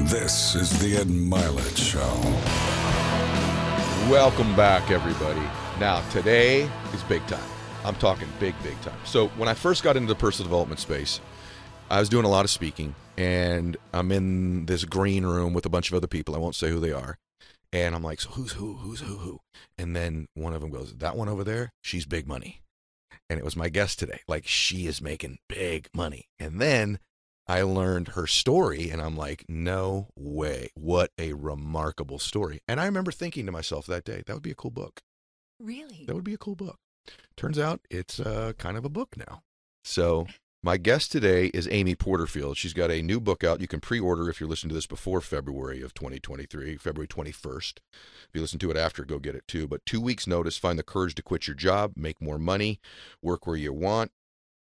This is the Ed Mylett Show. Welcome back, everybody. Now, today is big time. I'm talking big, big time. So, when I first got into the personal development space, I was doing a lot of speaking, and I'm in this green room with a bunch of other people. I won't say who they are. And I'm like, so who's who? Who's who? Who? And then one of them goes, that one over there, she's big money. And it was my guest today. Like, she is making big money. And then I learned her story, and I'm like, no way. What a remarkable story. And I remember thinking to myself that day, that would be a cool book. Really? That would be a cool book. Turns out it's uh, kind of a book now. So my guest today is Amy Porterfield. She's got a new book out. You can pre-order if you're listening to this before February of 2023, February 21st. If you listen to it after, go get it too. But two weeks notice, find the courage to quit your job, make more money, work where you want,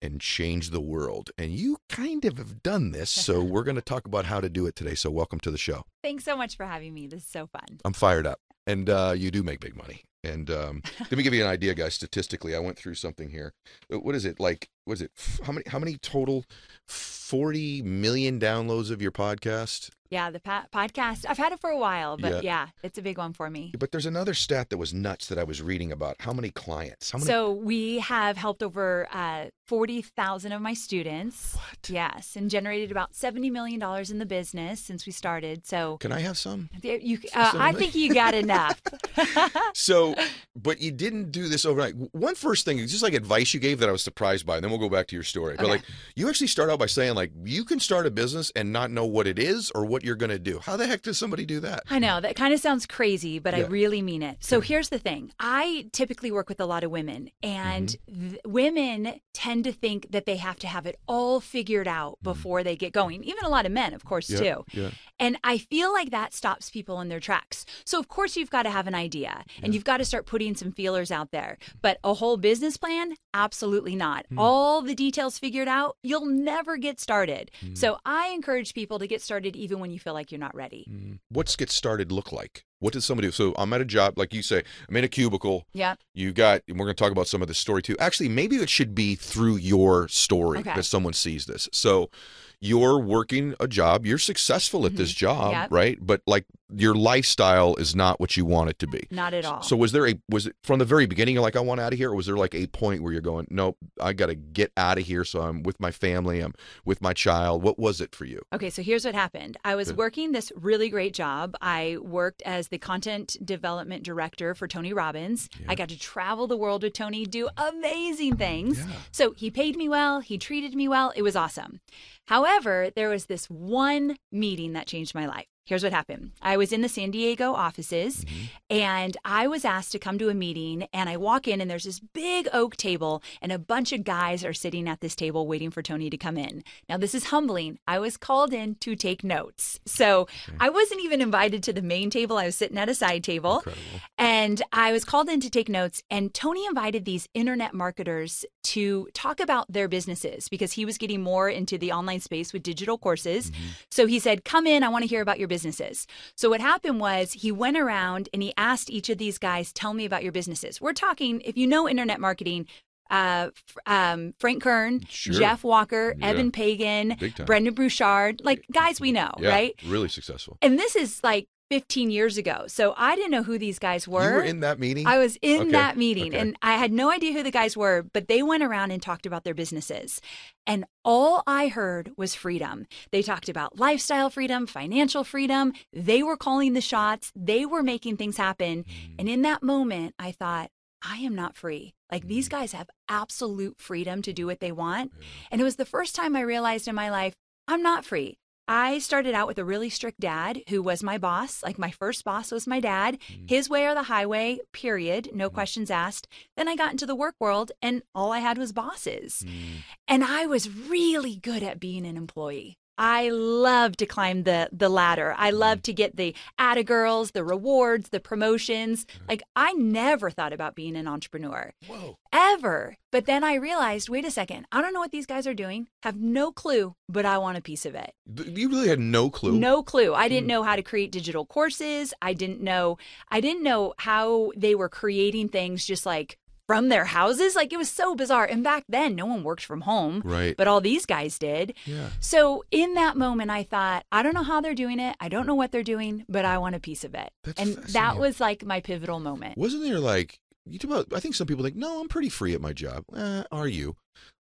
and change the world. And you kind of have done this. So we're going to talk about how to do it today. So welcome to the show. Thanks so much for having me. This is so fun. I'm fired up. And uh, you do make big money. And um, let me give you an idea, guys. Statistically, I went through something here. What is it like? What is it? How many? How many total? Forty million downloads of your podcast. Yeah, the pa- podcast. I've had it for a while, but Yeah. yeah. it's a big one for me. But there's another stat that was nuts that I was reading about. How many clients? How many? So we have helped over uh, 40,000 of my students. What? Yes, and generated about $70 million in the business since we started. So Can I have some? you, uh, I think you got enough. So, but you didn't do this overnight. One first thing, just like advice you gave that I was surprised by, and then we'll go back to your story. But like, you actually start out by saying like, you can start a business and not know what it is or what you're going to do. How the heck does somebody do that? I know that kind of sounds crazy, but I really mean it. So here's the thing I typically work with a lot of women, and Mm-hmm. th- women tend to think that they have to have it all figured out before they get going. Even a lot of men, of course, Mm-hmm. Yeah, too. yeah. And I feel like that stops people in their tracks. So, of course, you've got to have an idea and you've got to start putting some feelers out there. But a whole business plan? Absolutely not. Hmm. All the details figured out, you'll never get started. Hmm. So, I encourage people to get started even when you feel like you're not ready. What's get started look like? What does somebody? So I'm at a job, like you say, I'm in a cubicle. Yep. You got, and we're going to talk about some of this story too. Actually, maybe it should be through your story Okay. that someone sees this. So you're working a job, you're successful at this job, Mm-hmm. Yep. right? But like your lifestyle is not what you want it to be. Not at all. So was there a was it from the very beginning? You're like, I want out of here, or was there like a point where you're going, nope, I got to get out of here. So I'm with my family, I'm with my child. What was it for you? Okay, so here's what happened. I was working this really great job. I worked as the content development director for Tony Robbins. I got to travel the world with Tony, do amazing things. Yeah. So he paid me well, he treated me well. It was awesome. However, there was this one meeting that changed my life. Here's what happened. I was in the San Diego offices mm-hmm. and I was asked to come to a meeting. And I walk in, and there's this big oak table, and a bunch of guys are sitting at this table waiting for Tony to come in. Now, this is humbling. I was called in to take notes. So I wasn't even invited to the main table. I was sitting at a side table. Incredible. And I was called in to take notes, and Tony invited these internet marketers to talk about their businesses because he was getting more into the online space with digital courses. Mm-hmm. So he said, Come in, I want to hear about your businesses. So what happened was he went around and he asked each of these guys, Tell me about your businesses. We're talking, if you know internet marketing, uh, um, Frank Kern, Sure. Jeff Walker, Yeah. Eben Pagan. Brendon Burchard, like guys we know, Yeah, right? Really successful. And this is like 15 years ago. So I didn't know who these guys were. You were in that meeting. I was in Okay, that meeting okay. and I had no idea who the guys were, but they went around and talked about their businesses. And all I heard was freedom. They talked about lifestyle freedom, financial freedom. They were calling the shots, they were making things happen. Mm. And in that moment, I thought, I am not free. Like these Mm. guys have absolute freedom to do what they want. And it was the first time I realized in my life, I'm not free. I started out with a really strict dad who was my boss. Like my first boss was my dad. Mm. His way or the highway, period. No mm. questions asked. Then I got into the work world and all I had was bosses. Mm. And I was really good at being an employee. I love to climb the the ladder. I mm-hmm. love to get the Atta girls, the rewards, the promotions. Mm-hmm. Like I never thought about being an entrepreneur Whoa. ever. But then I realized, wait a second, I don't know what these guys are doing. Have no clue, but I want a piece of it. You really had no clue. No clue. I didn't mm. know how to create digital courses. I didn't know I didn't know how they were creating things just like from their houses. Like it was so bizarre. And back then, no one worked from home, Right. but all these guys did. Yeah. So in that moment, I thought, I don't know how they're doing it. I don't know what they're doing, but I want a piece of it. That's and that was like my pivotal moment. Wasn't there like you talk about? I think some people think, no, I'm pretty free at my job. Eh, are you?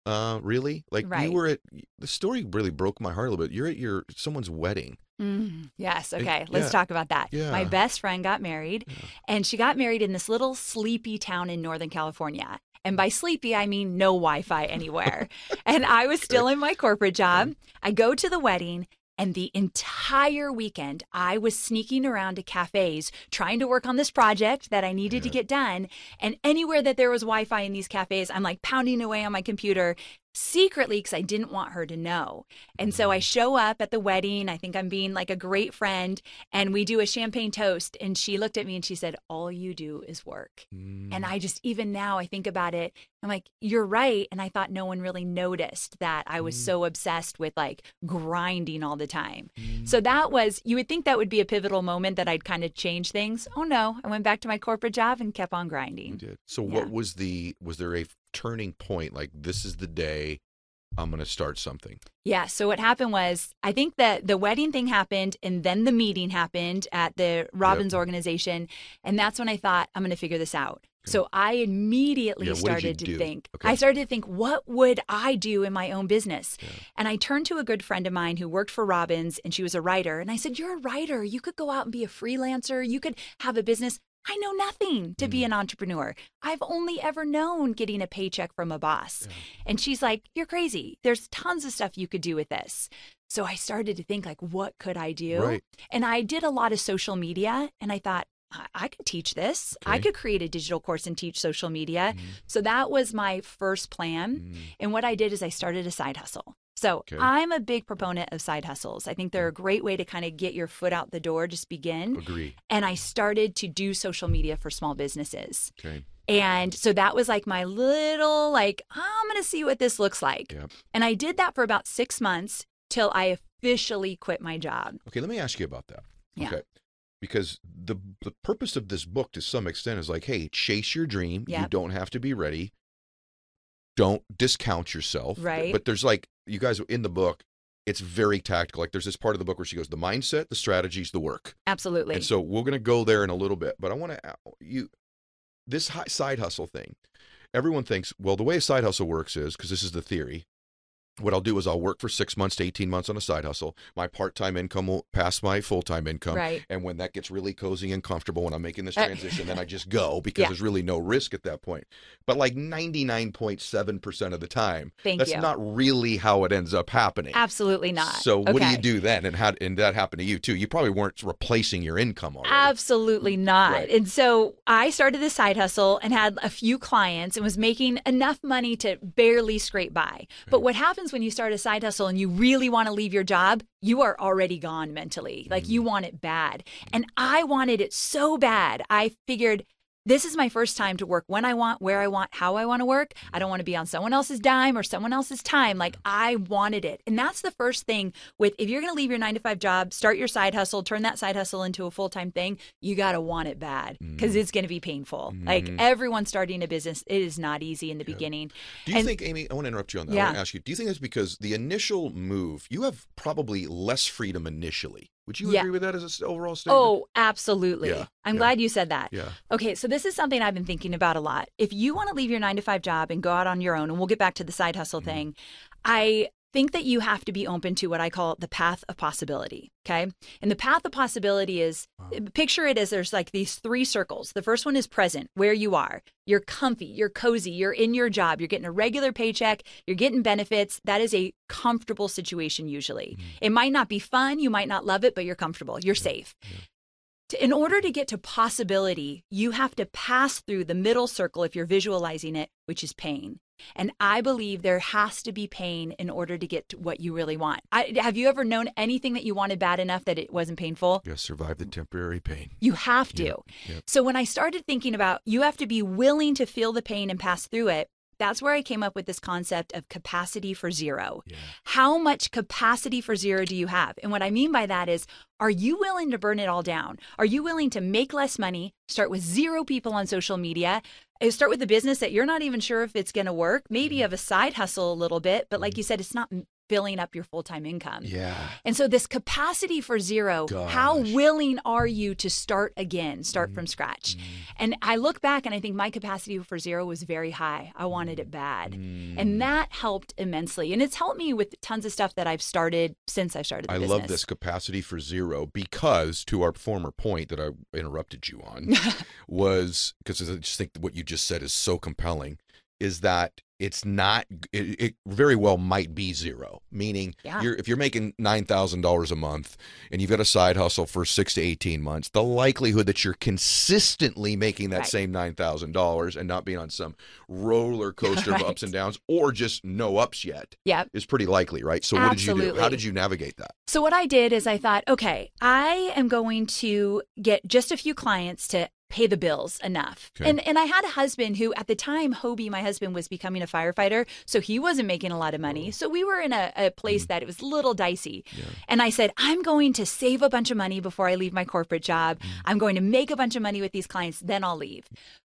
Uh, really? Like Right. you were at the story really broke my heart a little bit. You're at your someone's wedding. Mm, yes. It- Okay. Let's yeah. talk about that. Yeah. My best friend got married, Yeah. and she got married in this little sleepy town in Northern California. And by sleepy, I mean no Wi Fi anywhere. and I was still in my corporate job. I go to the wedding. And the entire weekend, I was sneaking around to cafes trying to work on this project that I needed to get done. And anywhere that there was Wi Fi in these cafes, I'm like pounding away on my computer secretly because I didn't want her to know. And so I show up at the wedding. I think I'm being like a great friend. And we do a champagne toast. And she looked at me and she said, All you do is work. Mm. And I just, even now, I think about it. I'm like, You're right. And I thought no one really noticed that I was Mm. so obsessed with like grinding all the time. Mm. So that was, you would think that would be a pivotal moment that I'd kind of change things. Oh no, I went back to my corporate job and kept on You grinding. did. So Yeah. what was the was there a turning point? Like this is the day I'm going to start something. Yeah. So what happened was, I think that the wedding thing happened, and then the meeting happened at the Robbins organization, and that's when I thought I'm going to figure this out. So I immediately Yeah, what did you started to do? think. Okay. I started to think, what would I do in my own business? Yeah. And I turned to a good friend of mine who worked for Robbins, and she was a writer. And I said, "You're a writer. You could go out and be a freelancer. You could have a business." I know nothing to Mm. be an entrepreneur. I've only ever known getting a paycheck from a boss. Yeah. And she's like, You're crazy. There's tons of stuff you could do with this. So I started to think, like, what could I do? Right. And I did a lot of social media and I thought, I, I could teach this. I could create a digital course and teach social media. Mhm. So that was my first plan. Mm. And what I did is I started a side hustle. So Okay. I'm a big proponent of side hustles. I think they're mm. a great way to kind of get your foot out the door, just begin. Agree. And I started to do social media for small businesses. Okay. And so that was like my little, like, I'm going to see what this looks like. Yeah. And I did that for about six months till I officially quit my job. Okay, let me ask you about that. Yeah. Okay. Because the the purpose of this book to some extent is like, hey, chase your dream. You don't have to be ready. Don't discount yourself. Right. But there's like you guys in the book, it's very tactical. Like there's this part of the book where she goes, the mindset, the strategies, the work. Absolutely. And so we're going to go there in a little bit, but I want to uh, you this side hustle thing. Everyone thinks, well, the way a side hustle works is because this is the theory. What I'll do is I'll work for six months to 18 months on a side hustle. My part time income will pass my full time income. right. And when that gets really cozy and comfortable, when I'm making this Uh, transition, then I just go because Yeah. there's really no risk at that point. But like 99.7% of the time, Thank that's you. not really how it ends up happening. Absolutely not. So what do you do then? And how and that happened to you too? You probably weren't replacing your income already. Absolutely not. Right. And so I started this side hustle and had a few clients and was making enough money to barely scrape by. But what happens when you start a side hustle and you really want to leave your job, you are already gone mentally. Like you mm. want it bad. And I wanted it so bad. I figured this is my first time to work when I want, where I want, how I want to work. I don't want to be on someone else's dime or someone else's time. Like I wanted it. And that's the first thing with if you're going to leave your 9 to 5 job, start your side hustle, turn that side hustle into a full-time thing, you got to want it bad because it's going to be painful. Like Mhm. everyone starting a business, it is not easy in the beginning. Do you And- think, Amy? I want to interrupt you on that. I Yeah. want to ask you. Do you think it's because the initial move, you have probably less freedom initially? Would you Yeah. agree with that as an overall statement? Oh, absolutely. Yeah, I'm yeah. glad you said that. yeah. Okay, so this is something I've been thinking about a lot. If you want to leave your nine to five job and go out on your own, and we'll get back to the side hustle Mm-hmm. thing, I think that you have to be open to what I call the path of possibility. Okay. And the path of possibility is picture it as there's like these three circles. The first one is present, where you are. You're comfy, you're cozy, you're in your job, you're getting a regular paycheck, you're getting benefits. That is a comfortable situation usually. Mm-hmm. It might not be fun, you might not love it, but you're comfortable, you're safe. To- In order to get to possibility, you have to pass through the middle circle if you're visualizing it, which is pain. And I believe there has to be pain in order to get to what you really want. I, have you ever known anything that you wanted bad enough that it wasn't painful? Gotta survive the temporary pain. You have to. Yeah, yeah. So when I started thinking about you have to be willing to feel the pain and pass through it, that's where I came up with this concept of capacity for zero. Yeah. How much capacity for zero do you have? And what I mean by that is, are you willing to burn it all down? Are you willing to make less money, start with zero people on social media, eh, start with a business that you're not even sure if it's going to work. Maybe you have a side hustle a little bit, but like mm-hmm. you said, it's not filling up your full time income. Yeah. And so, this capacity for zero, how willing are you to start again, start mm-hmm. from scratch? Mm-hmm. And I look back and I think my capacity for zero was very high. I wanted it bad. And mm. that helped immensely. And it's helped me with tons of stuff that I've started since I started the I business. love this capacity for zero because, to our former point that I interrupted you on, was because I just think what you just said is so compelling. Is that it's not it, it very well might be zero meaning Yeah. you're if you're making $9000 a month and you've got a side hustle for 6 to 18 months the likelihood that you're consistently making that Right. same $9000 and not being on some roller coaster of ups and downs or just no ups yet Yep. is pretty likely right so what did you do how did you navigate that So what I did is I thought, okay, I am going to get just a few clients to pay the bills enough. Okay. And and I had a husband who at the time Hobie, my husband, was becoming a firefighter, so he wasn't making a lot of money. So we were in a, a place that it was a little dicey. And I said, I'm going to save a bunch of money before I leave my corporate job. I'm going to make a bunch of money with these clients, then I'll leave.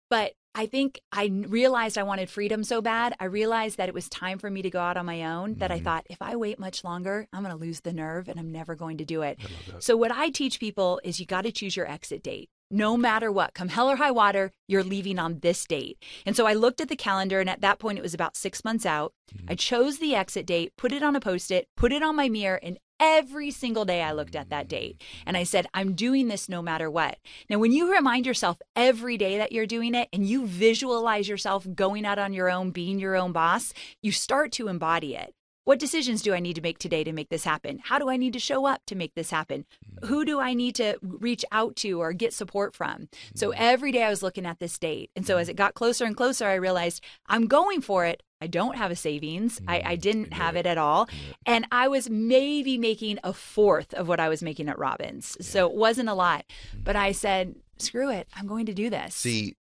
But I think I realized I wanted freedom so bad. I realized that it was time for me to go out on my own. That I thought if I wait much longer, I'm going to lose the nerve and I'm never going to do it. So, what I teach people is you got to choose your exit date. No matter what, come hell or high water, you're leaving on this date. And so I looked at the calendar, and at that point, it was about six months out. Mm-hmm. I chose the exit date, put it on a post it, put it on my mirror, and every single day I looked at that date. And I said, I'm doing this no matter what. Now, when you remind yourself every day that you're doing it and you visualize yourself going out on your own, being your own boss, you start to embody it. What decisions do I need to make today to make this happen? How do I need to show up to make this happen? Mm. Who do I need to reach out to or get support from? So mm. every day I was looking at this date. And so mm. as it got closer and closer, I realized I'm going for it. I don't have a savings. I, I didn't have it at all. And I was maybe making a fourth of what I was making at Robbins. So it wasn't a lot. But I said, screw it. I'm going to do this. See,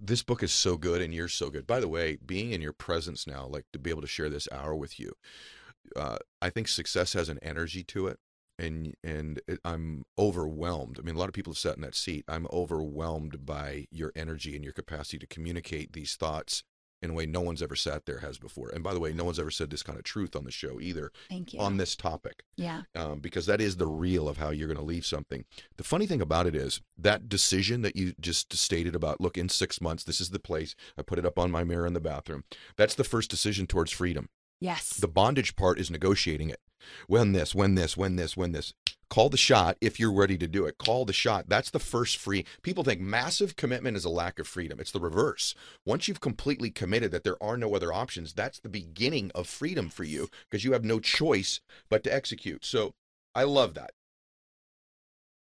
this book is so good and you're so good. By the way, being in your presence now, like to be able to share this hour with you, uh, I think success has an energy to it. And and it, I'm overwhelmed. I mean, a lot of people have sat in that seat. I'm overwhelmed by your energy and your capacity to communicate these thoughts in a way no one's ever sat there has before. And by the way, no one's ever said this kind of truth on the show either Thank you. on this topic yeah. um, because that is the real of how you're going to leave something. The funny thing about it is that decision that you just stated about look in six months, this is the place. I put it up on my mirror in the bathroom. That's the first decision towards freedom. Yes. The bondage part is negotiating it. When this, when this, when this, when this. Call the shot if you're ready to do it. Call the shot. That's the first free. People think massive commitment is a lack of freedom. It's the reverse. Once you've completely committed that there are no other options, that's the beginning of freedom for you because you have no choice but to execute. So I love that.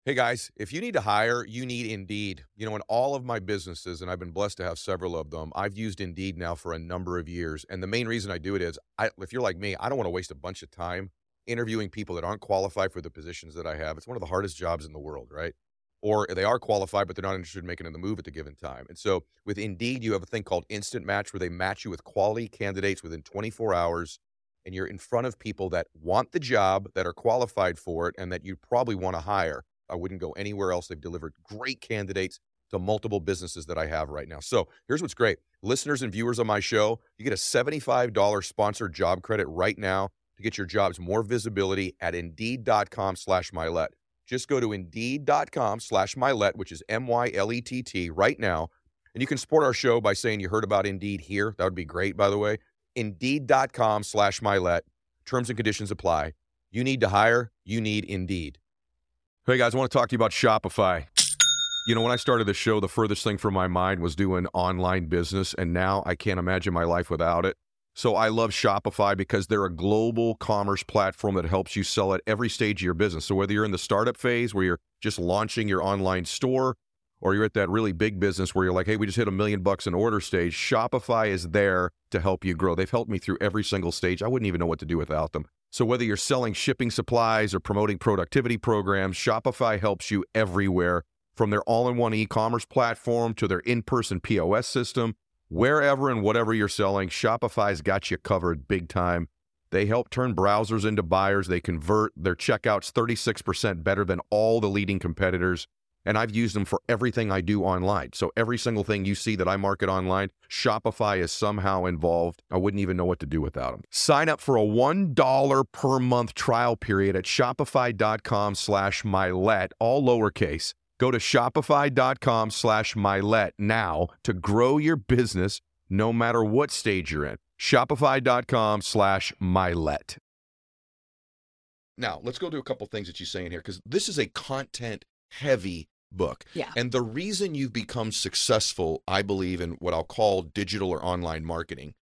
Hey guys, if you need to hire, you need Indeed. You know, in all of my businesses, and I've been blessed to have several of them, I've used Indeed now for a number of years. And the main reason I do it is, I, if you're like me, I don't want to waste a bunch of time interviewing people that aren't qualified for the positions that I have. It's one of the hardest jobs in the world, right? Or they are qualified, but they're not interested in making the move at the given time. And so with Indeed, you have a thing called Instant Match where they match you with quality candidates within 24 hours. And you're in front of people that want the job, that are qualified for it, and that you probably want to hire. I wouldn't go anywhere else. They've delivered great candidates to multiple businesses that I have right now. So here's what's great listeners and viewers on my show, you get a $75 sponsored job credit right now to get your jobs more visibility at indeed.com slash Mylett. Just go to indeed.com slash Mylett, which is M Y L E T T, right now. And you can support our show by saying you heard about Indeed here. That would be great, by the way. Indeed.com slash Mylett. Terms and conditions apply. You need to hire, you need Indeed. Hey guys, I want to talk to you about Shopify. You know, when I started the show, the furthest thing from my mind was doing online business, and now I can't imagine my life without it. So I love Shopify because they're a global commerce platform that helps you sell at every stage of your business. So whether you're in the startup phase where you're just launching your online store, or you're at that really big business where you're like, hey, we just hit a million bucks in order stage, Shopify is there to help you grow. They've helped me through every single stage. I wouldn't even know what to do without them. So whether you're selling shipping supplies or promoting productivity programs, Shopify helps you everywhere from their all-in-one e-commerce platform to their in-person POS system, wherever and whatever you're selling, Shopify's got you covered big time. They help turn browsers into buyers. They convert their checkouts 36% better than all the leading competitors. and I've used them for everything I do online. So every single thing you see that I market online, Shopify is somehow involved. I wouldn't even know what to do without them. Sign up for a $1 per month trial period at shopify.com slash mylett, all lowercase. Go to shopify.com slash mylett now to grow your business no matter what stage you're in. Shopify.com slash mylett. Now, let's go to a couple things that you say in here because this is a content heavy book. Yeah. And the reason you've become successful, I believe, in what I'll call digital or online marketing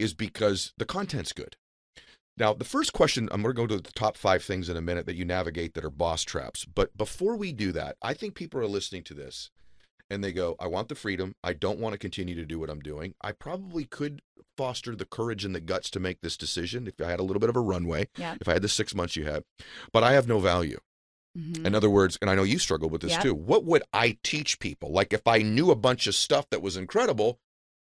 is because the content's good. Now, the first question, I'm going to go to the top five things in a minute that you navigate that are boss traps. But before we do that, I think people are listening to this and they go, I want the freedom. I don't want to continue to do what I'm doing. I probably could foster the courage and the guts to make this decision if I had a little bit of a runway, Yeah. if I had the six months you had, but I have no value. Mhm. In other words, and I know you struggle with this Yep. too. What would I teach people? Like if I knew a bunch of stuff that was incredible,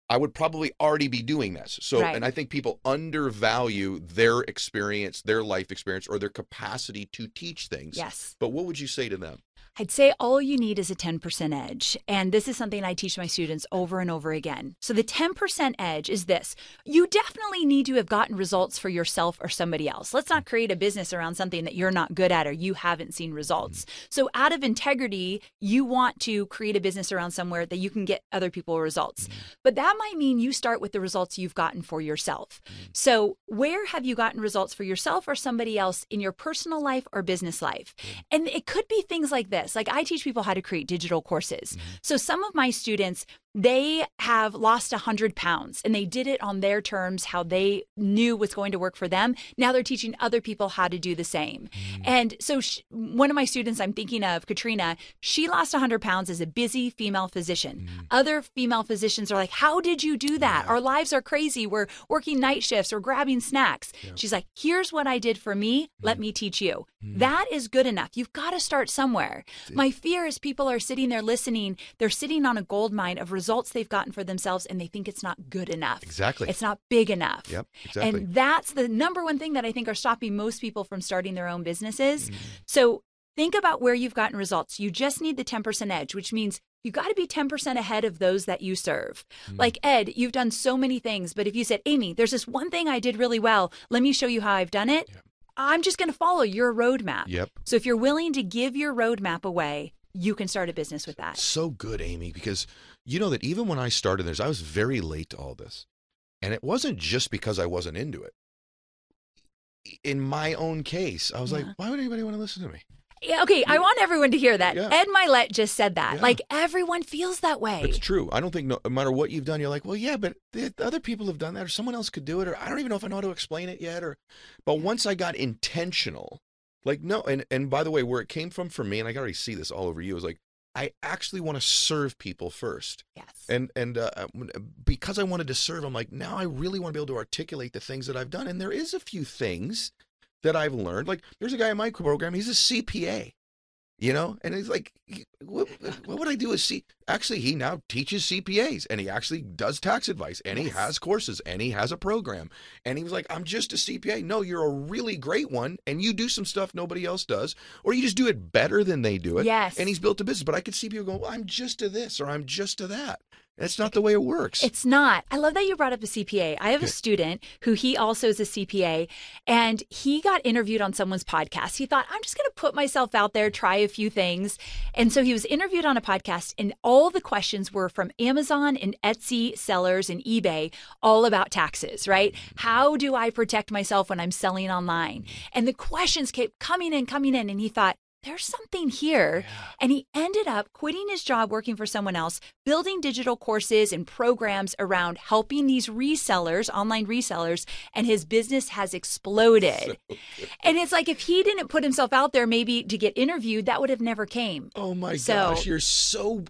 I would probably already be doing this. So, Right. and I think people undervalue their experience, their life experience, or their capacity to teach things. Yes. But what would you say to them? I'd say all you need is a 10% edge. And this is something I teach my students over and over again. So the 10% edge is this you definitely need to have gotten results for yourself or somebody else. Let's not create a business around something that you're not good at or you haven't seen results. Mm-hmm. So, out of integrity, you want to create a business around somewhere that you can get other people results. Mm-hmm. But that might mean you start with the results you've gotten for yourself. Mm-hmm. So, where have you gotten results for yourself or somebody else in your personal life or business life? And it could be things like this. Like I teach people how to create digital courses. Mm-hmm. So some of my students, they have lost 100 pounds and they did it on their terms, how they knew was going to work for them. Now they're teaching other people how to do the same. Mm. And so sh- one of my students I'm thinking of, Katrina, she lost 100 pounds as a busy female physician. Mm. Other female physicians are like, How did you do that? Our lives are crazy. We're working night shifts, we're grabbing snacks. She's like, Here's what I did for me. Mm. Let me teach you. That is good enough. You've got to start somewhere. My fear is people are sitting there listening, they're sitting on a gold mine of results they've gotten for themselves and they think it's not good enough. Exactly. It's not big enough. Yep, exactly. And that's the number one thing that I think are stopping most people from starting their own businesses. Mm-hmm. So think about where you've gotten results. You just need the 10% edge, which means you got to be 10% ahead of those that you serve. Mm. Like Ed, you've done so many things, but if you said, Amy, there's this one thing I did really well, let me show you how I've done it. I'm just going to follow your roadmap. Yep. So if you're willing to give your roadmap away, you can start a business with that. So good, Amy, because you know that even when I started this, I was very late to all this. And it wasn't just because I wasn't into it. In my own case, I was like, why would anybody want to listen to me? Yeah, okay, I want everyone to hear that. Yeah. Ed Mylett just said that. Yeah. Like everyone feels that way. It's true. I don't think no, no matter what you've done, you're like, well, yeah, but the other people have done that, or someone else could do it, or I don't even know if I know how to explain it yet. Or, but once I got intentional, like no, and and by the way, where it came from for me, and I can already see this all over you, is like I actually want to serve people first, Yes. and and uh, because I wanted to serve, I'm like now I really want to be able to articulate the things that I've done, and there is a few things that I've learned. Like there's a guy in my program, he's a CPA you know? And he's like what, what would i do as c actually he now teaches cpas and he actually does tax advice and he has courses and he has a program. And he was like i'm just a cpa no you're a really great one and you do some stuff nobody else does or you just do it better than they do it. Yes. and he's built a business but i could see people going well, i'm just to this or i'm just to that that's not the way it works It's not. I love that you brought up a CPA. I have a student who he also is a CPA and he got interviewed on someone's podcast. He thought, I'm just going to put myself out there, try a few things. And so he was interviewed on a podcast and all the questions were from Amazon and Etsy sellers and eBay all about taxes, right? How do I protect myself when I'm selling online? And the questions kept coming in, coming in. And he thought, there's something here. And he ended up quitting his job working for someone else, building digital courses and programs around helping these resellers, online resellers, and his business has exploded. and it's like if he didn't put himself out there maybe to get interviewed, that would have never came. Oh my So- gosh, you're so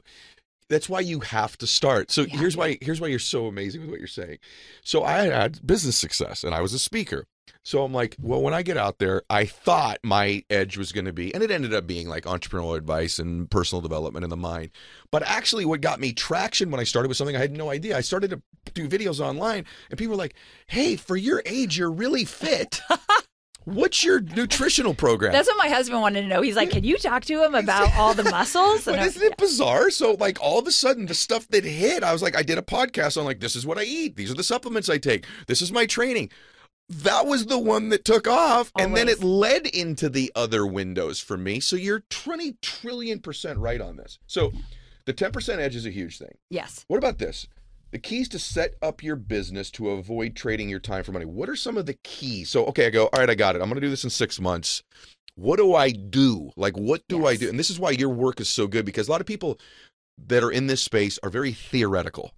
that's why you have to start. So Yeah. here's why here's why you're so amazing with what you're saying. So I had business success and I was a speaker. So I'm like, well, when I get out there, I thought my edge was going to be, and it ended up being like entrepreneurial advice and personal development in the mind. But actually, what got me traction when I started was something I had no idea. I started to do videos online, and people were like, hey, for your age, you're really fit. What's your nutritional program? That's what my husband wanted to know. He's like, "Can you talk to him about all the muscles?" But isn't it bizarre? So, like, all of a sudden, the stuff that hit, I was like, I did a podcast on, like, this is what I eat. These are the supplements I take. This is my training. That was the one that took off. And then it led into the other windows for me. So, you're 20 trillion percent right on this. So, the 10% edge is a huge thing. yes. What about this? The keys to set up your business to avoid trading your time for money. What are some of the keys? So, okay, I go, all right, I got it. I'm going to do this in six months. What do I do? Like, what do I do? And this is why your work is so good because a lot of people that are in this space are very theoretical.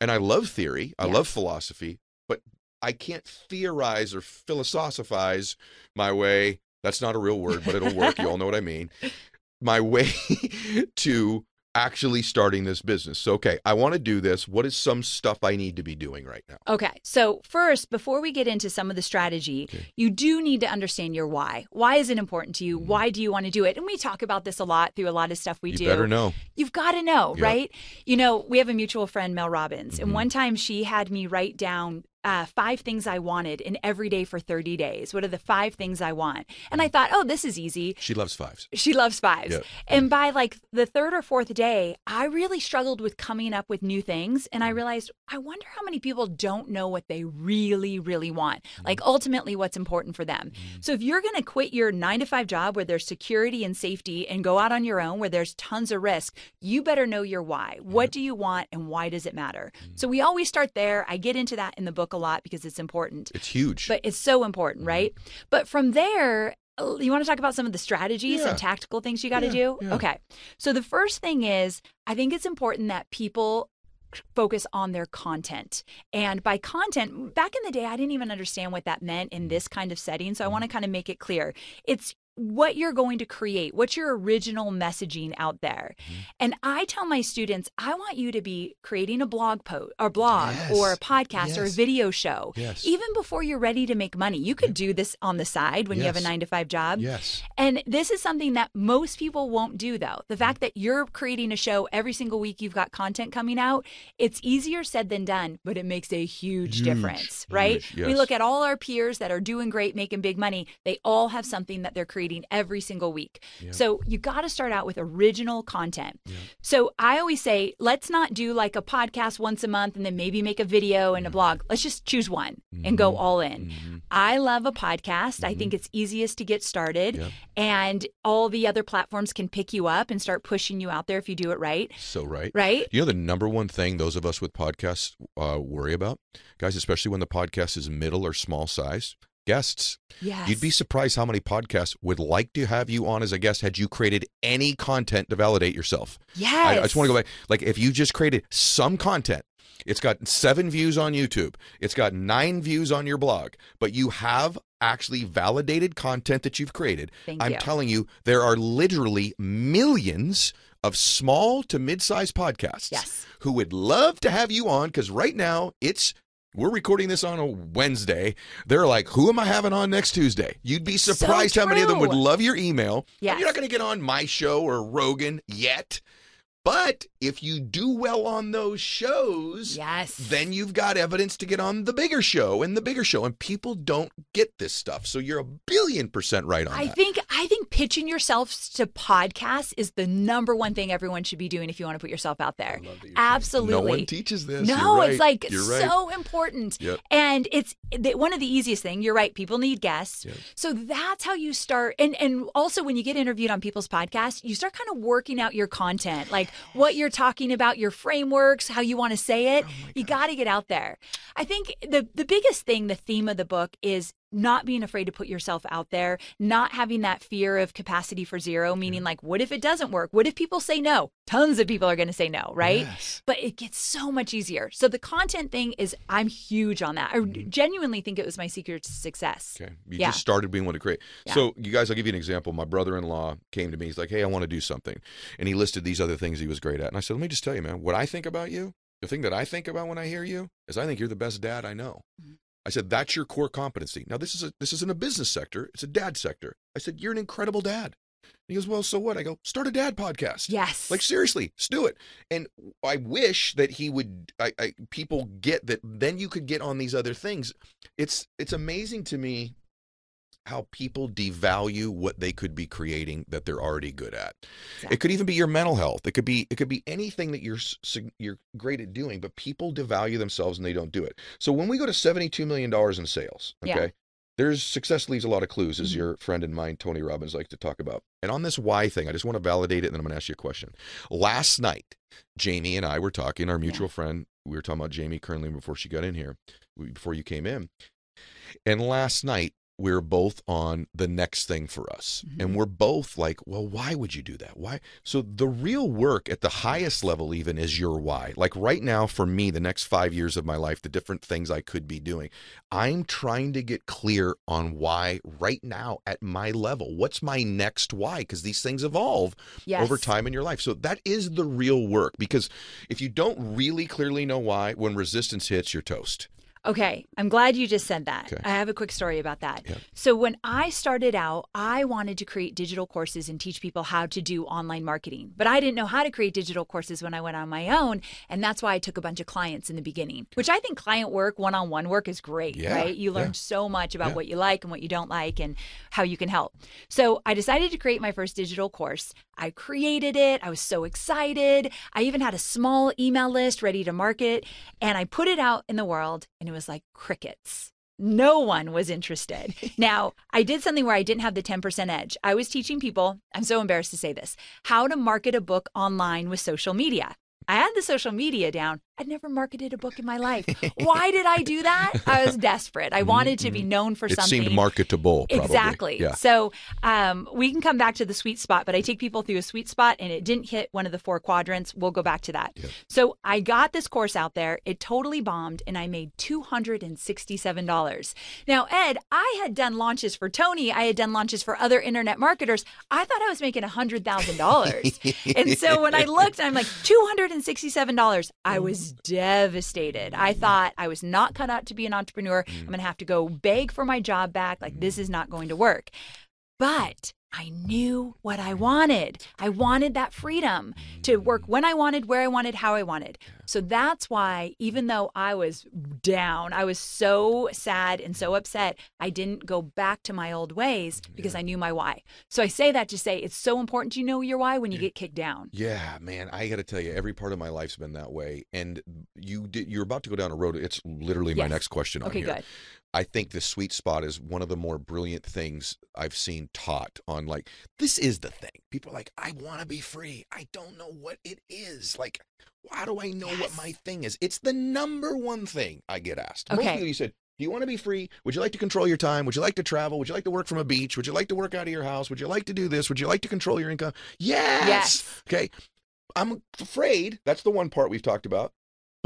And I love theory, I Yeah. love philosophy, but I can't theorize or philosophize my way. That's not a real word, but it'll work. you all know what I mean. My way to actually starting this business. So, okay, I want to do this. What is some stuff I need to be doing right now? Okay. So, first, before we get into some of the strategy, Okay. you do need to understand your why. Why is it important to you? Why do you want to do it? And we talk about this a lot through a lot of stuff we Mm-hmm. you do. better know. You've got to know, Yep. right? You know, we have a mutual friend, Mel Robbins, Mhm. and one time she had me write down uh, five things I wanted in every day for 30 days. What are the five things I want? And I thought, oh, this is easy. She loves fives. She loves fives. And by like the third or fourth day, I really struggled with coming up with new things. And I Mm. realized, I wonder how many people don't know what they really, really want, Mm. like ultimately what's important for them. So if you're going to quit your nine to five job where there's security and safety and go out on your own where there's tons of risk, you better know your why. What do you want and why does it matter? Mm. So we always start there. I get into that in the book a lot because it's important. It's huge. But it's so important, Mm-hmm. right? But from there, you want to talk about some of the strategies Yeah. and tactical things you got to Yeah, do? yeah. Okay. So the first thing is, I think it's important that people focus on their content. And by content, back in the day, I didn't even understand what that meant Mm-hmm. in this kind of setting. So I want to kind of make it clear. It's what you're going to create, what's your original messaging out there. Mm-hmm. And I tell my students, I want you to be creating a blog post or blog Yes. or a podcast or a video show. Yes. Even before you're ready to make money, you could do this on the side when you have a nine to five job. yes. And this is something that most people won't do, though. The fact that you're creating a show every single week, you've got content coming out, it's easier said than done, but it makes a huge, Huge, difference, right? huge, We look at all our peers that are doing great, making big money. They all have something that they're creating every single week. Yeah. So you got to start out with original content. So I always say, let's not do like a podcast once a month and then maybe make a video and a blog. Let's just choose one and go all in. Mhm. I love a podcast. I think it's easiest to get started, Yep. and all the other platforms can pick you up and start pushing you out there if you do it right. So right. Right? You know the number one thing those of us with podcasts uh, worry about, guys, especially when the podcast is middle or small size, guests. Yes. You'd be surprised how many podcasts would like to have you on as a guest had you created any content to validate yourself. Yes. I, I just want to go back. Like if you just created some content, it's got seven views on YouTube, it's got nine views on your blog, but you have actually validated content that you've created. Thank I'm you. telling you, there are literally millions of small to mid-sized podcasts Yes. who would love to have you on because right now it's we're recording this on a Wednesday. They're like, who am I having on next Tuesday? You'd be So surprised how many of them would love your email. Yes. You're not going to get on my show or Rogan yet. But if you do well on those shows, Yes. then you've got evidence to get on the bigger show and the bigger show. And people don't get this stuff. So you're a billion percent right on I that. think I think pitching yourself to podcasts is the number one thing everyone should be doing if you want to put yourself out there. Absolutely. No one teaches this. No, You're it's like You're right. so important. Yep. And it's one of the easiest thing. You're right. People need guests. Yep. So that's how you start. And and also when you get interviewed on people's podcasts, you start kind of working out your content, like what you're talking about, your frameworks, how you want to say it. Oh you got to get out there. I think the the biggest thing, the theme of the book is not being afraid to put yourself out there, not having that fear of capacity for zero, meaning like, what if it doesn't work? What if people say no? Tons of people are going to say no, right? Yes. but it gets so much easier. So the content thing is I'm huge on that. I genuinely think it was my secret to success. Okay. You Yeah. just started being one to create. Yeah. So, you guys, I'll give you an example. My brother in law came to me. He's like, Hey, I want to do something. And he listed these other things he was great at. And I said, Let me just tell you, man, what I think about you, the thing that I think about when I hear you is I think you're the best dad I know. Mhm. I said, That's your core competency. Now, this is a this isn't a business sector, it's a dad sector. I said, You're an incredible dad. And he goes, Well, so what? I go, start a dad podcast. Yes. Like seriously, just do it. And I wish that he would. I, I people get that. Then you could get on these other things. It's it's amazing to me how people devalue what they could be creating that they're already good at. It could even be your mental health. It could be it could be anything that you're you're great at doing, but people devalue themselves and they don't do it. So when we go to 72 million dollars in sales, Yeah. okay? There's success leaves a lot of clues, as Mhm. your friend and mine, Tony Robbins, likes to talk about. And on this why thing, I just want to validate it, and then I'm going to ask you a question. Last night, Jamie and I were talking. Our mutual friend, we were talking about Jamie currently before she got in here, before you came in. And last night, were both on the next thing for us. Mm-hmm. And we're both like, well, why would you do that? Why? So the real work at the highest level, even, is your why. Like right now, for me, the next five years of my life, the different things I could be doing, I'm trying to get clear on why right now at my level. What's my next why? Because these things evolve Yes. over time in your life. So that is the real work. Because if you don't really clearly know why, when resistance hits, you're toast. Okay, I'm glad you just said that. Okay. I have a quick story about that. Yeah. So, when I started out, I wanted to create digital courses and teach people how to do online marketing, but I didn't know how to create digital courses when I went on my own. And that's why I took a bunch of clients in the beginning, which I think client work, one on one work is great, Yeah, right? You learn yeah. so much about what you like and what you don't like and how you can help. So, I decided to create my first digital course. I created it. I was so excited. I even had a small email list ready to market and I put it out in the world and it was like crickets. No one was interested. now, I did something where I didn't have the 10% edge. I was teaching people, I'm so embarrassed to say this, how to market a book online with social media. I had the social media down. I'd never marketed a book in my life. Why did I do that? I was desperate. I wanted to be known for Mm-hmm. it seemed marketable. Probably. Exactly. Yeah. So um, we can come back to the sweet spot, but I take people through a sweet spot and it didn't hit one of the four quadrants. We'll go back to that. Yeah. So I got this course out there. It totally bombed and I made $267. Now, Ed, I had done launches for Tony. I had done launches for other internet marketers. I thought I was making $100,000. and so when I looked, I'm like, $267. I was devastated. I mm. thought I was not cut out to be an entrepreneur. Mm. I'm going to have to go beg for my job back. Like, this mm. is not going to work. But I knew what I wanted. I wanted that freedom to work when I wanted, where I wanted, how I wanted. So that's why, even though I was down, I was so sad and so upset, I didn't go back to my old ways because I knew my why. So I say that to say it's so important you know your why when you get kicked down. Yeah, man, I got to tell you, every part of my life's been that way. And you did, you're about to go down a road. It's literally my Yes. next question on Okay, here. good. I think the sweet spot is one of the more brilliant things I've seen taught on like this is the thing. People are like, I want to be free. I don't know what it is. Like, how do I know what my thing is? It's the number one thing I get asked. Most Okay. people you said, Do you want to be free? Would you like to control your time? Would you like to travel? Would you like to work from a beach? Would you like to work out of your house? Would you like to do this? Would you like to control your income? Yes. Yes. Okay. I'm afraid that's the one part we've talked about.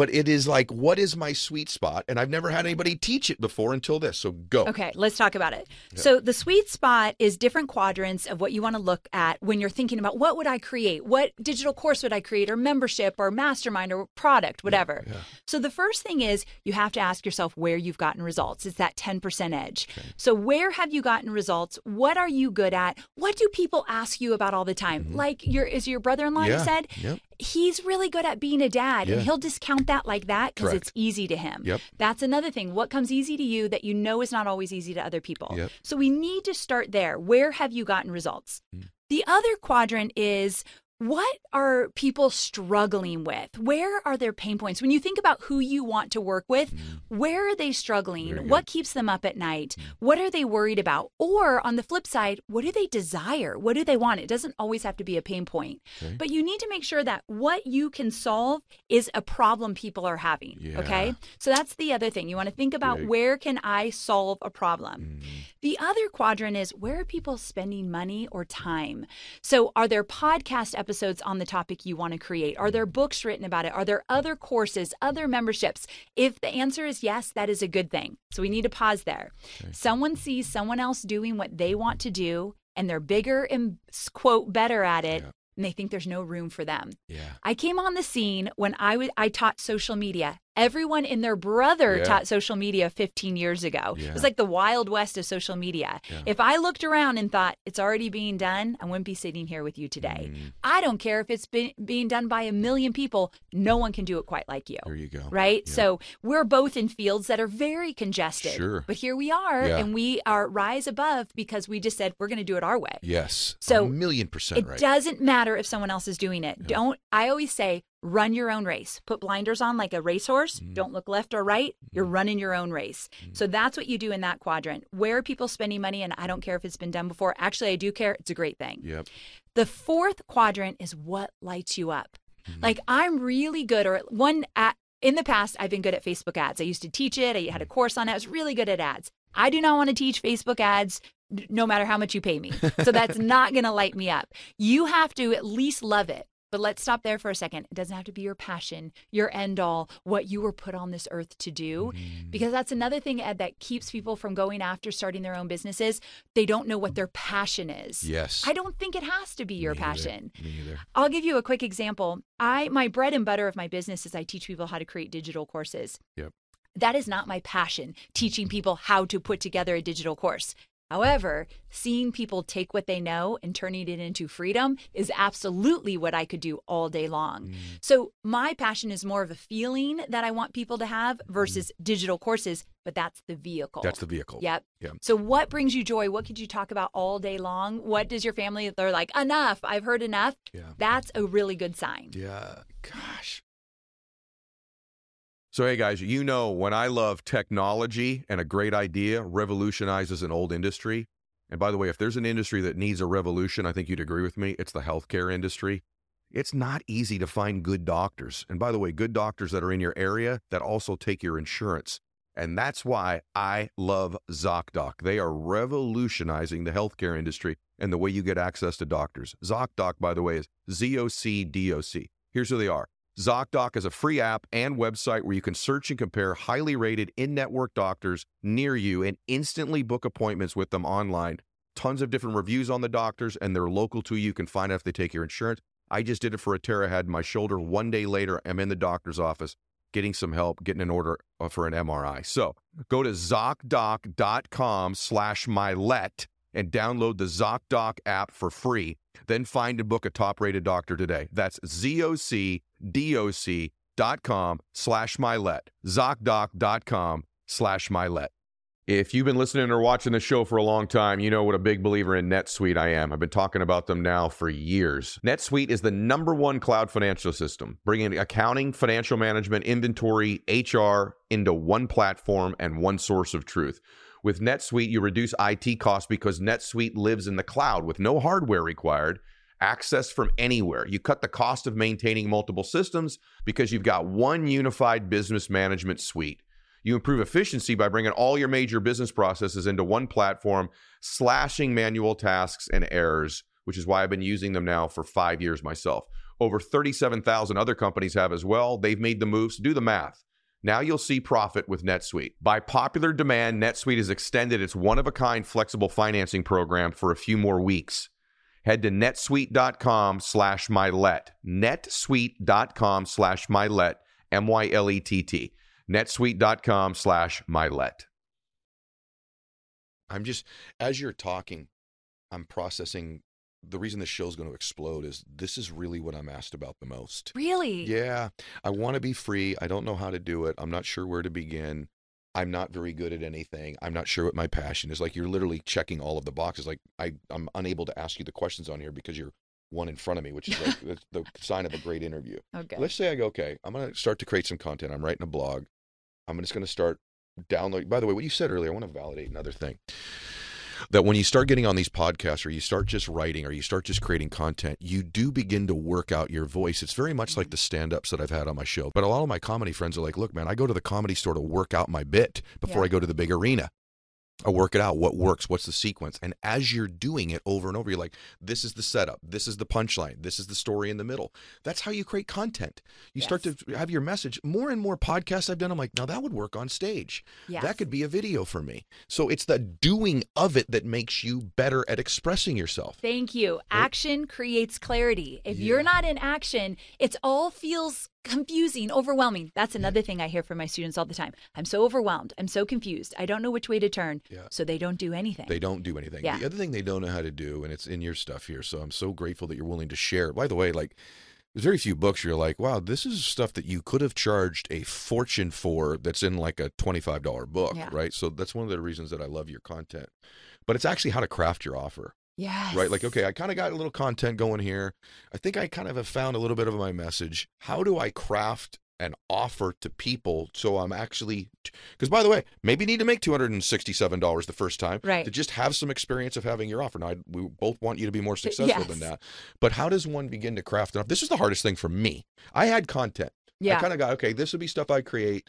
But it is like, what is my sweet spot? And I've never had anybody teach it before until this. So go. Okay, let's talk about it. Yeah. So the sweet spot is different quadrants of what you want to look at when you're thinking about what would I create? What digital course would I create or membership or mastermind or product, whatever. yeah. So the first thing is you have to ask yourself where you've gotten results. It's that 10% edge. So where have you gotten results? What are you good at? What do people ask you about all the time? Like your is your brother-in-law you Mm-hmm. Yeah. said? Yep. He's really good at being a dad Yeah. and he'll discount that like that because it's easy to him. Yep. That's another thing. What comes easy to you that you know is not always easy to other people. Yep. So we need to start there. Where have you gotten results? Mm. The other quadrant is what are people struggling with? Where are their pain points? When you think about who you want to work with, where are they struggling? What keeps them up at night? What are they worried about? Or on the flip side, what do they desire? What do they want? It doesn't always have to be a pain point. Okay. But you need to make sure that what you can solve is a problem people are having. Yeah. Okay? So that's the other thing. You want to think about Big. where can I solve a problem? Mm. The other quadrant is where are people spending money or time? So, are there podcast episodes on the topic you want to create? Are there books written about it? Are there other courses, other memberships? If the answer is yes, that is a good thing. So, we need to pause there. Someone sees someone else doing what they want to do and they're bigger and, quote, better at it, Yeah. and they think there's no room for them. Yeah. I came on the scene when I was I taught social media. Everyone and their brother Yeah. taught social media 15 years ago. It was like the wild west of social media. Yeah. If I looked around and thought it's already being done, I wouldn't be sitting here with you today. Mm. I don't care if it's been, being done by a million people. No one can do it quite like you. There you go. Right? Yeah. So we're both in fields that are very congested. Sure. But here we are, Yeah. and we are rise above because we just said we're going to do it our way. Yes. So a million percent It right. doesn't matter if someone else is doing it. Don't, I always say, run your own race. Put blinders on like a racehorse. Mm. Don't look left or right. You're running your own race. Mm. So that's what you do in that quadrant. Where are people spending money? And I don't care if it's been done before. Actually, I do care. It's a great thing. Yep. The fourth quadrant is what lights you up. Mm-hmm. Like I'm really good, or one at, in the past, I've been good at Facebook ads. I used to teach it. I had a course on it. I was really good at ads. I do not want to teach Facebook ads no matter how much you pay me. So that's not going to light me up. You have to at least love it. But let's stop there for a second. It doesn't have to be your passion, your end all, what you were put on this earth to do. Mm-hmm. Because that's another thing, Ed, that keeps people from going after starting their own businesses. They don't know what their passion is. Yes. I don't think it has to be your Me either. passion. Me either. I'll give you a quick example. I my bread and butter of my business is I teach people how to create digital courses. Yep. That is not my passion, teaching people how to put together a digital course. However, seeing people take what they know and turning it into freedom is absolutely what I could do all day long. Mm. So, my passion is more of a feeling that I want people to have versus digital courses, but that's the vehicle. Mm. That's the vehicle. Yep. Yeah. So, what brings you joy? What could you talk about all day long? What does your family, they're like, enough, I've heard enough. Yeah. That's a really good sign. Yeah. Gosh. So, hey guys, you know when I love technology and a great idea revolutionizes an old industry. And by the way, if there's an industry that needs a revolution, I think you'd agree with me, it's the healthcare industry. It's not easy to find good doctors. And by the way, good doctors that are in your area that also take your insurance. And that's why I love ZocDoc. They are revolutionizing the healthcare industry and the way you get access to doctors. ZocDoc, by the way, is Z O C D O C. Here's who they are. ZocDoc is a free app and website where you can search and compare highly rated in network doctors near you and instantly book appointments with them online. Tons of different reviews on the doctors, and they're local to you. You can find out if they take your insurance. I just did it for a tear I had in my shoulder. One day later, I'm in the doctor's office getting some help, getting an order uh, for an MRI. So go to ZocDoc.com slash mylett and download the ZocDoc app for free. Then find and book a top-rated doctor today. That's ZocDoc.com slash mylett. ZocDoc.com slash mylett. If you've been listening or watching the show for a long time, you know what a big believer in NetSuite I am. I've been talking about them now for years. NetSuite is the number one cloud financial system, bringing accounting, financial management, inventory, HR into one platform and one source of truth. With NetSuite, you reduce IT costs because NetSuite lives in the cloud with no hardware required, access from anywhere. You cut the cost of maintaining multiple systems because you've got one unified business management suite. You improve efficiency by bringing all your major business processes into one platform, slashing manual tasks and errors, which is why I've been using them now for five years myself. Over 37,000 other companies have as well. They've made the moves. Do the math. Now you'll see profit with NetSuite. By popular demand, NetSuite has extended its one of a kind flexible financing program for a few more weeks. Head to netsuite.com slash mylett. netsuite.com slash mylett, M Y L E T T. netsuite.com slash mylett. I'm just, as you're talking, I'm processing. The reason this show's going to explode is this is really what I'm asked about the most. Really? Yeah, I want to be free. I don't know how to do it. I'm not sure where to begin. I'm not very good at anything. I'm not sure what my passion is. Like you're literally checking all of the boxes. Like I, I'm unable to ask you the questions on here because you're one in front of me, which is like the, the sign of a great interview. Okay. Let's say I go, okay, I'm going to start to create some content. I'm writing a blog. I'm just going to start downloading. By the way, what you said earlier, I want to validate another thing. That when you start getting on these podcasts or you start just writing or you start just creating content, you do begin to work out your voice. It's very much like mm-hmm. the stand ups that I've had on my show. But a lot of my comedy friends are like, look, man, I go to the comedy store to work out my bit before Yeah. I go to the big arena. I work it out. What works? What's the sequence? And as you're doing it over and over, you're like, this is the setup. This is the punchline. This is the story in the middle. That's how you create content. You start to have your message. More and more podcasts I've done, I'm like, now that would work on stage. Yes. That could be a video for me. So it's the doing of it that makes you better at expressing yourself. Thank you. Action creates clarity. If you're not in action, it all feels confusing, overwhelming. That's another thing I hear from my students all the time. I'm so overwhelmed. I'm so confused. I don't know which way to turn. Yeah. So they don't do anything. They don't do anything. Yeah. The other thing they don't know how to do, and it's in your stuff here, so I'm so grateful that you're willing to share. By the way, like there's very few books you're like, wow, this is stuff that you could have charged a fortune for that's in like a $25 book, Yeah. right? So that's one of the reasons that I love your content. But it's actually how to craft your offer. Yes. right? Like, okay, I kind of got a little content going here. I think I kind of have found a little bit of my message. How do I craft an offer to people so I'm actually, because by the way, maybe need to make $267 the first time Right. to just have some experience of having your offer. Now, I, we both want you to be more successful than that. But how does one begin to craft enough? This is the hardest thing for me. I had content. Yeah. I kind of got, okay, this would be stuff I create.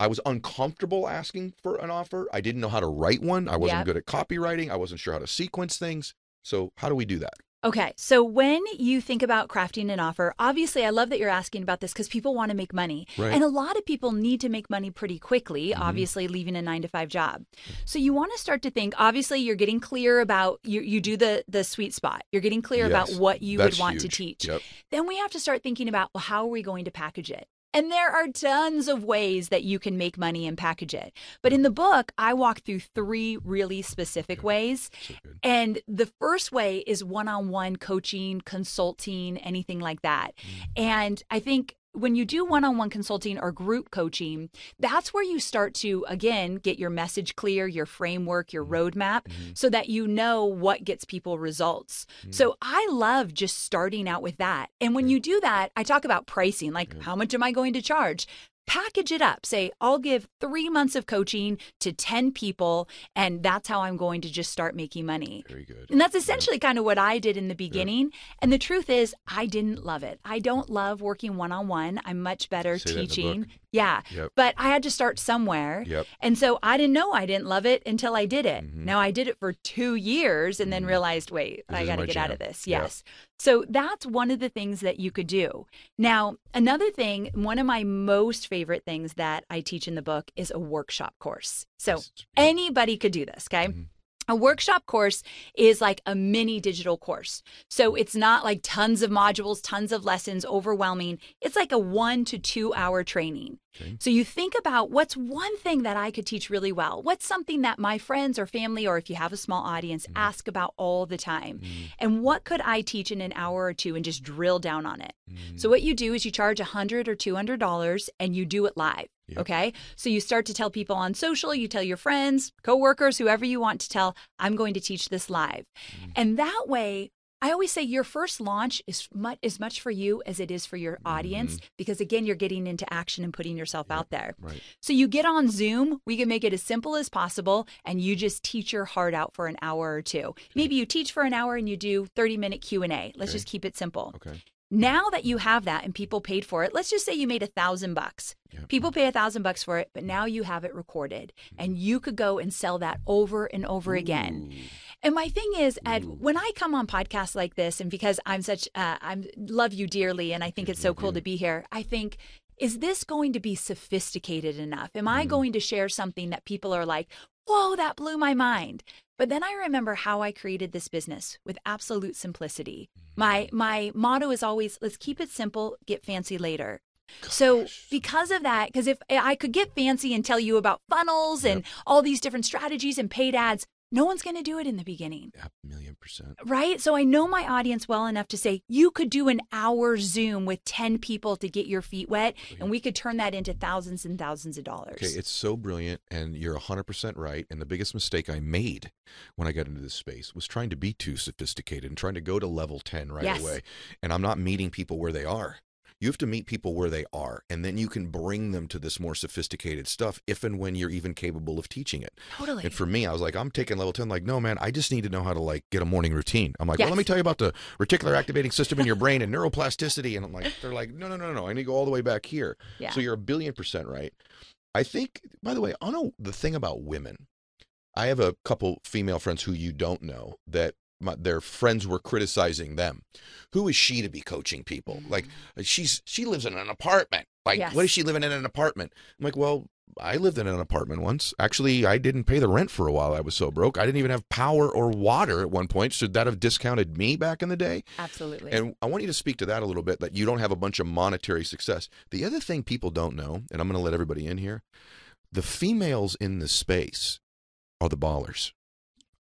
I was uncomfortable asking for an offer. I didn't know how to write one. I wasn't Yep. good at copywriting. I wasn't sure how to sequence things. So, how do we do that? Okay, so when you think about crafting an offer, obviously I love that you're asking about this because people want to make money. Right. And a lot of people need to make money pretty quickly, Mhm. obviously leaving a 9 to 5 job. So you want to start to think obviously you're getting clear about you you do the the sweet spot. You're getting clear about what you would want to teach. Yep. Then we have to start thinking about well how are we going to package it? And there are tons of ways that you can make money and package it. But in the book, I walk through three really specific ways. So. And the first way is one on one coaching, consulting, anything like that. Mm. And I think when you do one on one consulting or group coaching, that's where you start to, again, get your message clear, your framework, your mm-hmm. roadmap, mm-hmm. so that you know what gets people results. Mm-hmm. So I love just starting out with that. And when you do that, I talk about pricing like, how much am I going to charge? Package it up. Say, I'll give three months of coaching to 10 people, and that's how I'm going to just start making money. Very good. And that's essentially kind of what I did in the beginning. And the truth is, I didn't love it. I don't love working one on one. I'm much better Say that in the teaching. Yeah. Yep. But I had to start somewhere. Yep. And so I didn't know I didn't love it until I did it. Mhm. Now I did it for two years and then Mhm. realized, wait, This I got to get out of jam. this. Yep. Yes. So that's one of the things that you could do. Now, another thing, one of my most favorite things that I teach in the book is a workshop course. So Yes, it's good. anybody could do this, okay? Mhm. A workshop course is like a mini digital course. So it's not like tons of modules, tons of lessons, overwhelming. It's like a one to two hour training. Okay. So you think about what's one thing that I could teach really well? What's something that my friends or family, or if you have a small audience, ask about all the time? Mm-hmm. And what could I teach in an hour or two and just drill down on it? Mm-hmm. So what you do is you charge a hundred or two hundred dollars and you do it live. Yep. Okay. So you start to tell people on social, you tell your friends, coworkers, whoever you want to tell, I'm going to teach this live. Mm-hmm. And that way, I always say your first launch is much as much for you as it is for your audience mm-hmm. because again, you're getting into action and putting yourself out there. Right. So you get on Zoom, we can make it as simple as possible and you just teach your heart out for an hour or two. Maybe you teach for an hour and you do 30 minute Q&A. Let's Okay. just keep it simple. Okay. Now that you have that and people paid for it, let's just say you made a thousand bucks. Yep. People pay a thousand bucks for it, but now you have it recorded mm-hmm. and you could go and sell that over and over again. And my thing is, Ed, Ooh. when I come on podcasts like this, and because I'm such, uh, I'm love you dearly, and I think it's so cool to mm-hmm. be here. I think, is this going to be sophisticated enough? Am I mm-hmm. going to share something that people are like, whoa, that blew my mind? But then I remember how I created this business with absolute simplicity. My mm-hmm. my motto is always, let's keep it simple, get fancy later. So because of that, because if I could get fancy and tell you about funnels and all these different strategies and paid ads, no one's going to do it in the beginning. Yeah, million percent. Right. So I know my audience well enough to say you could do an hour Zoom with 10 people to get your feet wet, and we could turn that into thousands and thousands of dollars. Okay, it's so brilliant, and you're 100% right. And the biggest mistake I made when I got into this space was trying to be too sophisticated and trying to go to level 10 right Yes. away. And I'm not meeting people where they are. You have to meet people where they are, and then you can bring them to this more sophisticated stuff if and when you're even capable of teaching it. Totally. And for me, I was like, I'm taking level 10. Like, no, man, I just need to know how to like get a morning routine. I'm like, well, let me tell you about the reticular activating system in your brain and neuroplasticity. And I'm like, they're like, no, no, no, no, no. I need to go all the way back here. Yeah. So you're a billion percent right. I think, by the way, I know the thing about women. I have a couple female friends who you don't know that my, their friends were criticizing them. Who is she to be coaching people? Like mm. she's she lives in an apartment. Like Yes. what is she living in an apartment? I'm like, well, I lived in an apartment once. Actually, I didn't pay the rent for a while. I was so broke. I didn't even have power or water at one point. Should that have discounted me back in the day? Absolutely. And I want you to speak to that a little bit that you don't have a bunch of monetary success. The other thing people don't know, and I'm going to let everybody in here the females in this space are the ballers.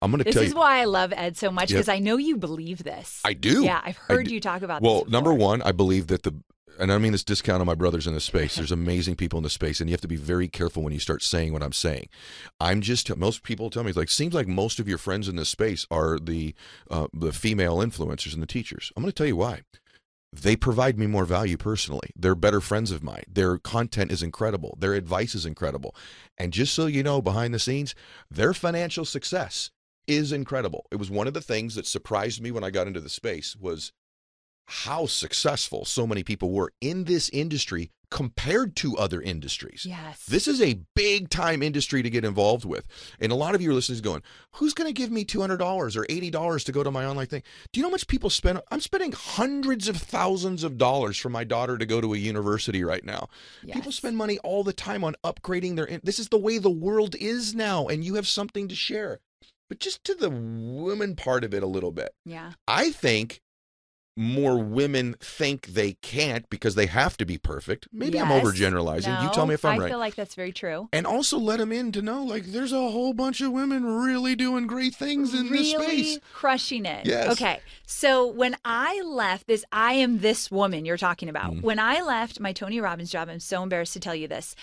I'm going to this is why I love Ed so much because I know you believe this. I do. Yeah, I've heard you talk about Well, this. number one, I believe that the, and I mean this discount on my brothers in the space. There's amazing people in the space, and you have to be very careful when you start saying what I'm saying. I'm just most people tell me it's like seems like most of your friends in this space are the uh, the female influencers and the teachers. I'm going to tell you why. They provide me more value personally. They're better friends of mine. Their content is incredible. Their advice is incredible. And just so you know, behind the scenes, their financial success is incredible. It was one of the things that surprised me when I got into the space was how successful so many people were in this industry compared to other industries. Yes. This is a big time industry to get involved with. And a lot of you are listeners going, who's going to give me $200 or $80 to go to my online thing? Do you know how much people spend? I'm spending hundreds of thousands of dollars for my daughter to go to a university right now. People spend money all the time on upgrading their. This is the way the world is now, and you have something to share. But just to the woman part of it a little bit. Yeah. I think more women think they can't because they have to be perfect. Maybe I'm Yes. overgeneralizing. you tell me if I'm I right. I feel like that's very true. and also let them in to know like there's a whole bunch of women really doing great things in this really space. crushing it. Yes. Okay. So when I left this, I am this woman you're talking about. Mhm. When I left my Tony Robbins job, I'm so embarrassed to tell you this.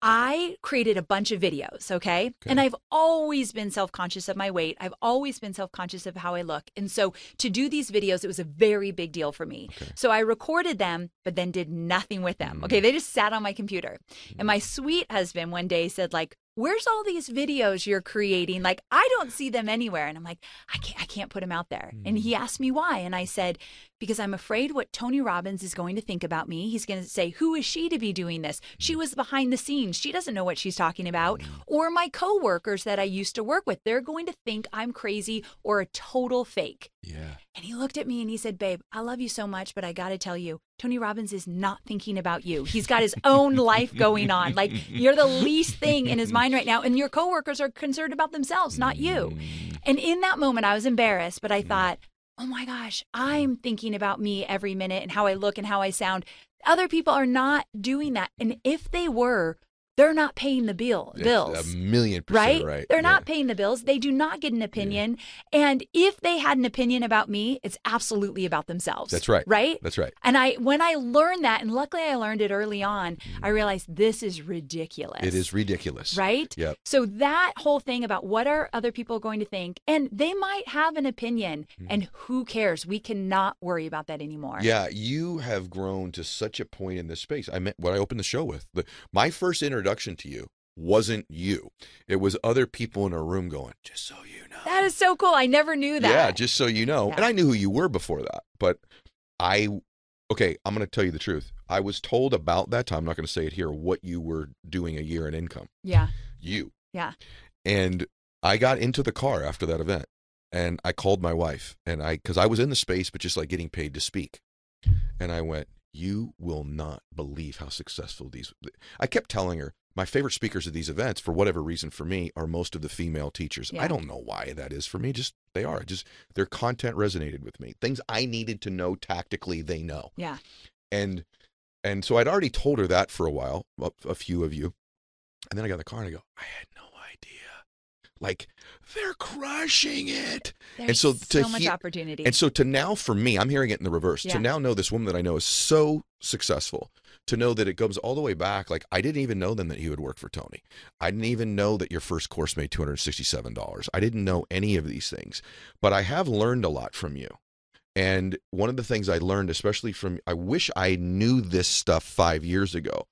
I created a bunch of videos, okay? And I've always been self conscious of my weight. I've always been self conscious of how I look. And so to do these videos, it was a very big deal for me. So I recorded them, but then did nothing with them. Okay. Mm. They just sat on my computer. And my mm. sweet husband one day said, like, Where's all these videos you're creating? Like, I don't see them anywhere. And I'm like, I can't, I can't put them out there. And he mm. asked me why. And I said, because I'm afraid what Tony Robbins is going to think about me. He's going to say, Who is she to be doing this? She was behind the scenes. She doesn't know what she's talking about. Mm-hmm. Or my coworkers that I used to work with, they're going to think I'm crazy or a total fake. Yeah. And he looked at me and he said, Babe, I love you so much, but I got to tell you, Tony Robbins is not thinking about you. He's got his own life going on. Like, you're the least thing in his mind right now. And your coworkers are concerned about themselves, not you. Mm-hmm. And in that moment, I was embarrassed, but I mm-hmm. thought, oh my gosh, I'm thinking about me every minute and how I look and how I sound. Other people are not doing that. And if they were, they're not paying the bill bills A million percent right? right. They're Yeah. not paying the bills. They do not get an opinion. And if they had an opinion about me, it's absolutely about themselves. That's right. Right? That's right. And I when I learned that, and luckily I learned it early on, mm-hmm. I realized this is ridiculous. It is ridiculous. Right? Yep. So that whole thing about what are other people going to think, and they might have an opinion, mm-hmm. and who cares? We cannot worry about that anymore. Yeah, you have grown to such a point in this space. I meant what I opened the show with. The, my first introduction to you wasn't you. It was other people in a room going, just so you know. That is so cool. I never knew that. Yeah, just so you know. Yeah. And I knew who you were before that. But I, okay, I'm going to tell you the truth. I was told about that time, I'm not going to say it here, what you were doing a year in income. yeah. You. Yeah. And I got into the car after that event and I called my wife and I, because I was in the space, but just like getting paid to speak. And I went, You will not believe how successful these. I kept telling her, my favorite speakers at these events, for whatever reason, for me, are most of the female teachers. Yeah. I don't know why that is for me. Just they are. Just their content resonated with me. Things I needed to know tactically, they know. Yeah. And and so I'd already told her that for a while, a, a few of you. And then I got in the car and I go, I had no. Like they're crushing it. There's so to so much hear- opportunity. And so to now for me, I'm hearing it in the reverse. Yeah. To now know this woman that I know is so successful, to know that it goes all the way back. Like I didn't even know then that he would work for Tony. I didn't even know that your first course made two hundred sixty-seven dollars. I didn't know any of these things, but I have learned a lot from you. And one of the things I learned, especially from, I wish I knew this stuff five years ago.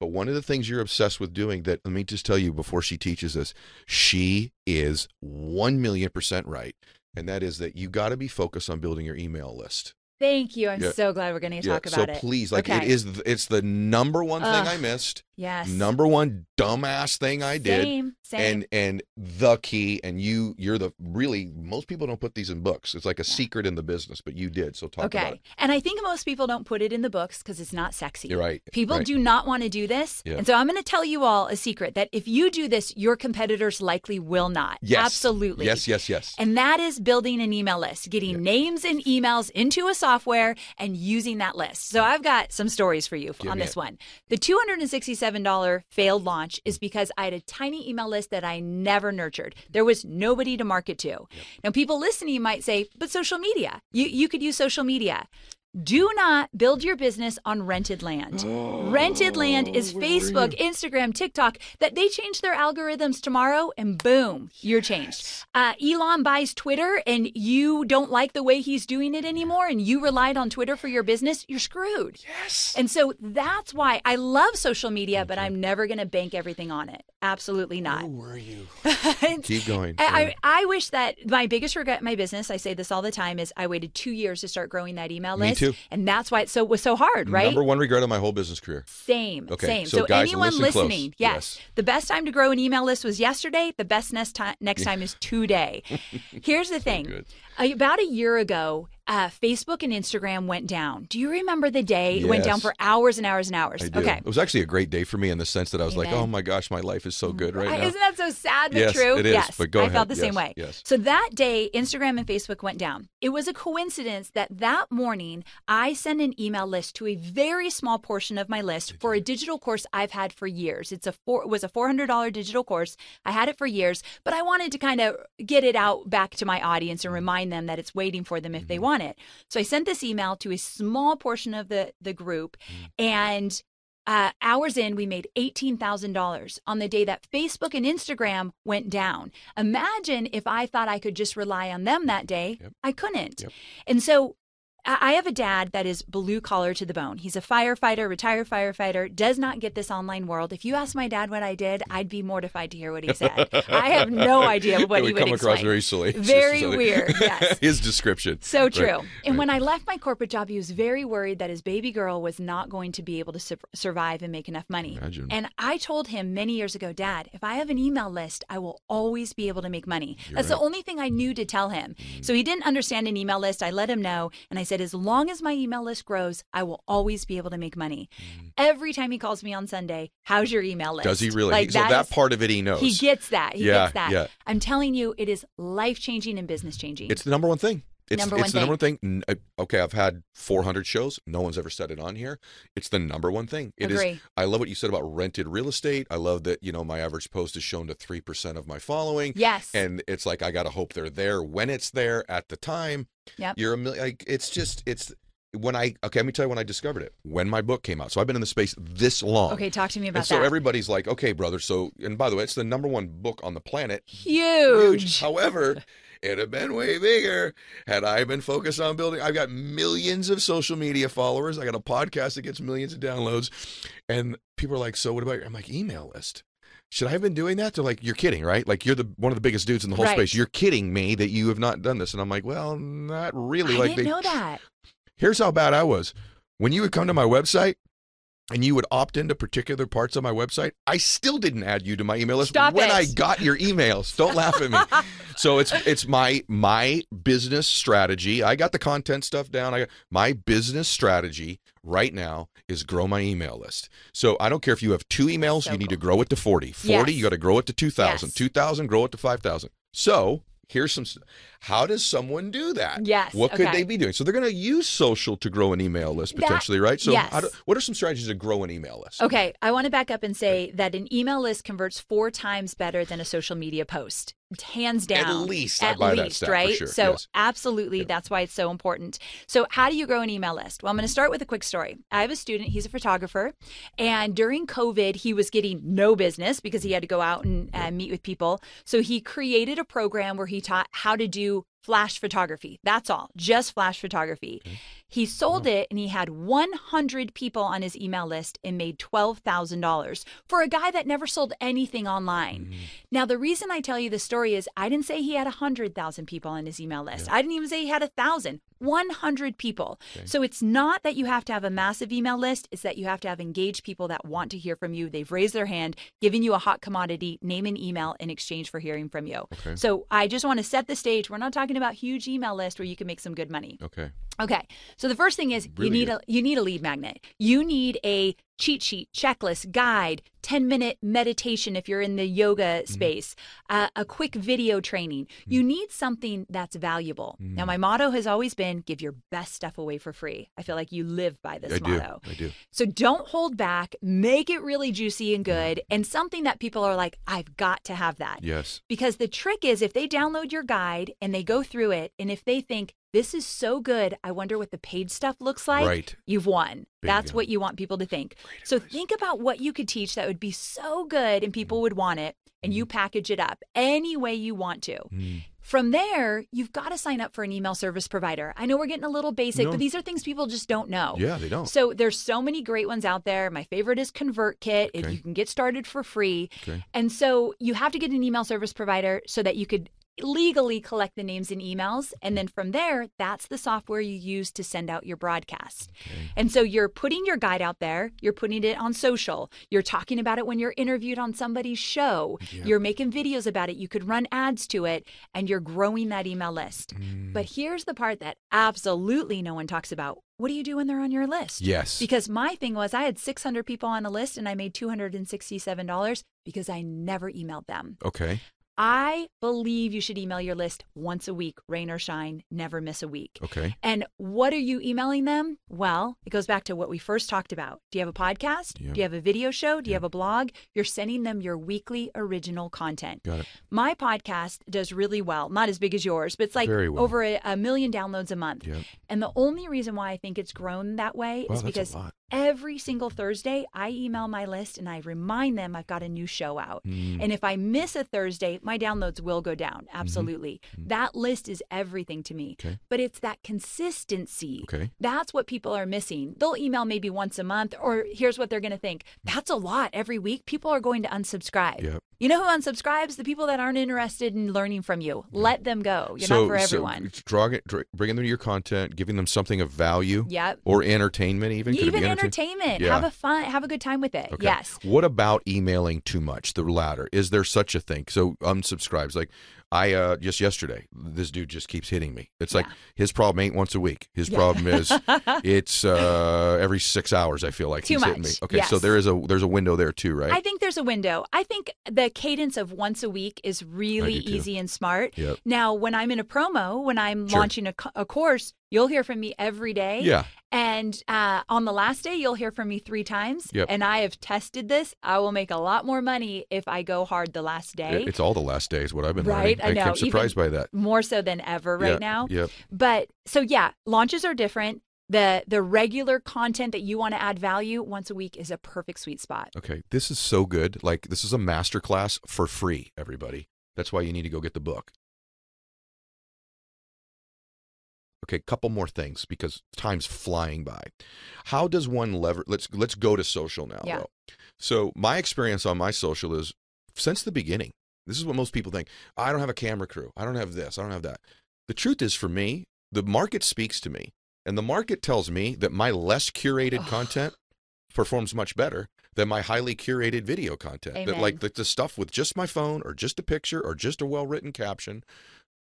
But one of the things you're obsessed with doing that, let me just tell you before she teaches us, she is 1 million percent right. And that is that you got to be focused on building your email list. Thank you. I'm Yeah. so glad we're going to Yeah, talk so about it. please, like it Okay. is, th- it's the number one thing I missed, Yes. number one dumbass thing I did, Same. Same. and and the key. And you, you're the really most people don't put these in books. It's like a secret in the business, but you did. So talk about it. okay. And I think most people don't put it in the books because it's not sexy. You're right. People right. do not want to do this. Yeah. And so I'm going to tell you all a secret that if you do this, your competitors likely will not. Yes. Absolutely. Yes, yes, yes. And that is building an email list, getting names and emails into a software and using that list. So I've got some stories for you Give on this it. one. The $267 failed launch is because I had a tiny email list that I never nurtured. There was nobody to market to. Now, people listening might say, but social media, you, you could use social media. Do not build your business on rented land. rented land is Facebook, Instagram, TikTok, that they change their algorithms tomorrow and boom, you're changed. Uh, Elon buys Twitter and you don't like the way he's doing it anymore and you relied on Twitter for your business, you're screwed. Yes. And so that's why I love social media, but I'm never going to bank everything on it. Absolutely not. Who were you? Keep going. I, I I wish that my biggest regret in my business, I say this all the time, is I waited two years to start growing that email Me list. too. And that's why it so was so hard, right? Number one regret of my whole business career. Same, Okay, same. so So, guys, anyone listen listening, yes, Yes. the best time to grow an email list was yesterday. The best next time next time is today. Here's the thing: good. about a year ago, uh, Facebook and Instagram went down. Do you remember the day it went down for hours and hours and hours? Okay, It was actually a great day for me in the sense that I was like, oh my gosh, my life is so good right now. Isn't that so sad but Yes, true? it is, Yes, but go I ahead. felt the Yes, same way. yes. So that day, Instagram and Facebook went down. It was a coincidence that that morning I sent an email list to a very small portion of my list for a digital course I've had for years. It's a four, it was a four hundred dollar digital course. I had it for years, but I wanted to kind of get it out back to my audience and remind them that it's waiting for them if Mm-hmm. they want it. So I sent this email to a small portion of the the group, Mm. and uh, hours in, we made $18,000 on the day that Facebook and Instagram went down. Imagine if I thought I could just rely on them that day. Yep. I couldn't. Yep. And so I I have a dad that is blue collar to the bone. He's a firefighter, retired firefighter, does not get this online world. If you ask my dad what I did, I'd be mortified to hear what he said. I have no idea what it he would would come explain. across very silly. Very weird, yes. His description. So Right, true. And right. when I left my corporate job, he was very worried that his baby girl was not going to be able to sur- survive and make enough money. Imagine. And I told him many years ago, Dad, if I have an email list, I will always be able to make money. That's the right. Mm. only thing I knew to tell him. So he didn't understand an email list. I let him know. And I said, as long as my email list grows, I will always be able to make money. Every time he calls me on Sunday, how's your email list? Mm. Does he really? Like so that is- part of it he knows. He gets that. He Yeah, gets that. yeah. I'm telling you, it is life changing and business changing. It's the number one thing. It's, Number it's the number one thing. Okay, I've had 400 shows. No one's ever said it on here. It's the number one thing. It is. Agree. I love what you said about rented real estate. I love that you know my average post is shown to three percent of my following. yes. And it's like I gotta hope they're there when it's there at the time. Yep. You're a million. Like it's just it's when I okay. Let me tell you when I discovered it. When my book came out. So I've been in the space this long. okay, talk to me about And so that. everybody's like, okay, brother. So, and by the way, it's the number one book on the planet. Huge. However, it'd have been way bigger had I been focused on building. I've got millions of social media followers. I got a podcast that gets millions of downloads. And people are like, so what about your, I'm like, email list. Should I have been doing that? They're like, you're kidding, right? Like you're the one of the biggest dudes in the whole Right. space. You're kidding me that you have not done this. And I'm like, well, not really. I like didn't they, know that. Here's how bad I was. When you would come to my website and you would opt into particular parts of my website, I still didn't add you to my email list Stop when it. I got your emails. Don't laugh at me. So it's it's my my business strategy. I got the content stuff down. I got, my business strategy right now is grow my email list. So I don't care if you have two emails, So you need to grow it to 40. 40, Yes. you got to grow it to 2000. Yes. 2000, grow it to 5000. So here's some how does someone do that Yes, what could okay. they be doing so they're going to use social to grow an email list That- potentially right so yes. do, what are some strategies to grow an email list Okay, I want to back up and say that an email list converts four times better than a social media post. Hands down. at least, At that least, stat right? sure, So, yes. absolutely, that's why it's so important. So, how do you grow an email list? Well, I'm going to start with a quick story. I have a student, he's a photographer, and during COVID, he was getting no business because he had to go out and uh, meet with people. So, he created a program where he taught how to do flash photography. That's all, just flash photography. He sold it and he had 100 people on his email list and made $12,000 for a guy that never sold anything online. Mm-hmm. Now, the reason I tell you this story is I didn't say he had 100,000 people on his email list. I didn't even say he had a 1,000. 100 people. So it's not that you have to have a massive email list, it's that you have to have engaged people that want to hear from you. They've raised their hand, giving you a hot commodity, name an email in exchange for hearing from you. Okay. So I just want to set the stage. We're not talking about huge email list where you can make some good money. Okay. Okay. So the first thing is Really you need good. a you need a lead magnet. You need a cheat sheet, checklist, guide, 10 minute meditation if you're in the yoga Mm-hmm. space, uh, a quick video training. You need something that's valuable. Now my motto has always been give your best stuff away for free. I feel like you live by this I do. motto. I do. So don't hold back, make it really juicy and good and something that people are like I've got to have that. Yes. Because the trick is if they download your guide and they go through it, and if they think this is so good, I wonder what the paid stuff looks like, Right. you've won. That's what you want people to think. So think about what you could teach that would be so good and people would want it, and you package it up any way you want to. Mm. From there, you've got to sign up for an email service provider. I know we're getting a little basic, No. but these are things people just don't know. Yeah, they don't. So there's so many great ones out there. My favorite is ConvertKit. If Okay. you can get started for free. Okay. And so you have to get an email service provider so that you could legally collect the names and emails. And then from there, that's the software you use to send out your broadcast. And so you're putting your guide out there, you're putting it on social, you're talking about it when you're interviewed on somebody's show, you're making videos about it, you could run ads to it, and you're growing that email list. Mm. But here's the part that absolutely no one talks about. What do you do when they're on your list? Yes. Because my thing was I had 600 people on a list and I made $267 because I never emailed them. okay. I believe you should email your list once a week, rain or shine, never miss a week. Okay. And what are you emailing them? Well, it goes back to what we first talked about. Do you have a podcast? Yeah. Do you have a video show? Do you have a blog? You're sending them your weekly original content. Got it. My podcast does really well, not as big as yours, but it's like well. over a, a million downloads a month. Yep. And the only reason why I think it's grown that way Wow, is because every single Thursday I email my list and I remind them I've got a new show out. Mm. And if I miss a Thursday, my downloads will go down. Mm-hmm. Absolutely. That list is everything to me. Okay. But it's that consistency. Okay. That's what people are missing. They'll email maybe once a month, or here's what they're going to think that's a lot every week. People are going to unsubscribe. Yep. You know who unsubscribes? The people that aren't interested in learning from you. Let them go. You're so, not for so everyone. it's drawing, dra- bringing them to your content, giving them something of value. Yep. Or entertainment, even. Could Even entertainment. Yeah. Have a fun. Have a good time with it. Okay. Yes. What about emailing too much? The latter. Is there such a thing? So unsubscribes. Like I uh just yesterday, this dude just keeps hitting me. It's like his problem ain't once a week. His problem is it's uh every six hours. I feel like Too he's hitting me. much. Okay, so there is a there's a window there too, right? I think there's a window. I think the cadence of once a week is really easy and smart. Yep. Now, when I'm in a promo, when I'm Sure. launching a, a course, you'll hear from me every day. yeah. And uh, on the last day, you'll hear from me three times. Yep. And I have tested this. I will make a lot more money if I go hard the last day. It's all the last days what I've been Right, learning. I know, am surprised by that. more so than ever right Yeah, now. Yep. But so yeah, launches are different. The the regular content that you want to add value once a week is a perfect sweet spot. Okay. This is so good. Like this is a master class for free, everybody. That's why you need to go get the book. Okay, couple more things because time's flying by. How does one lever let's let's go to social now Yeah. though. So my experience on my social is since the beginning. This is what most people think. I don't have a camera crew. I don't have this. I don't have that. The truth is for me, the market speaks to me. And the market tells me that my less curated content performs much better than my highly curated video content. That like the, the stuff with just my phone or just a picture or just a well written caption.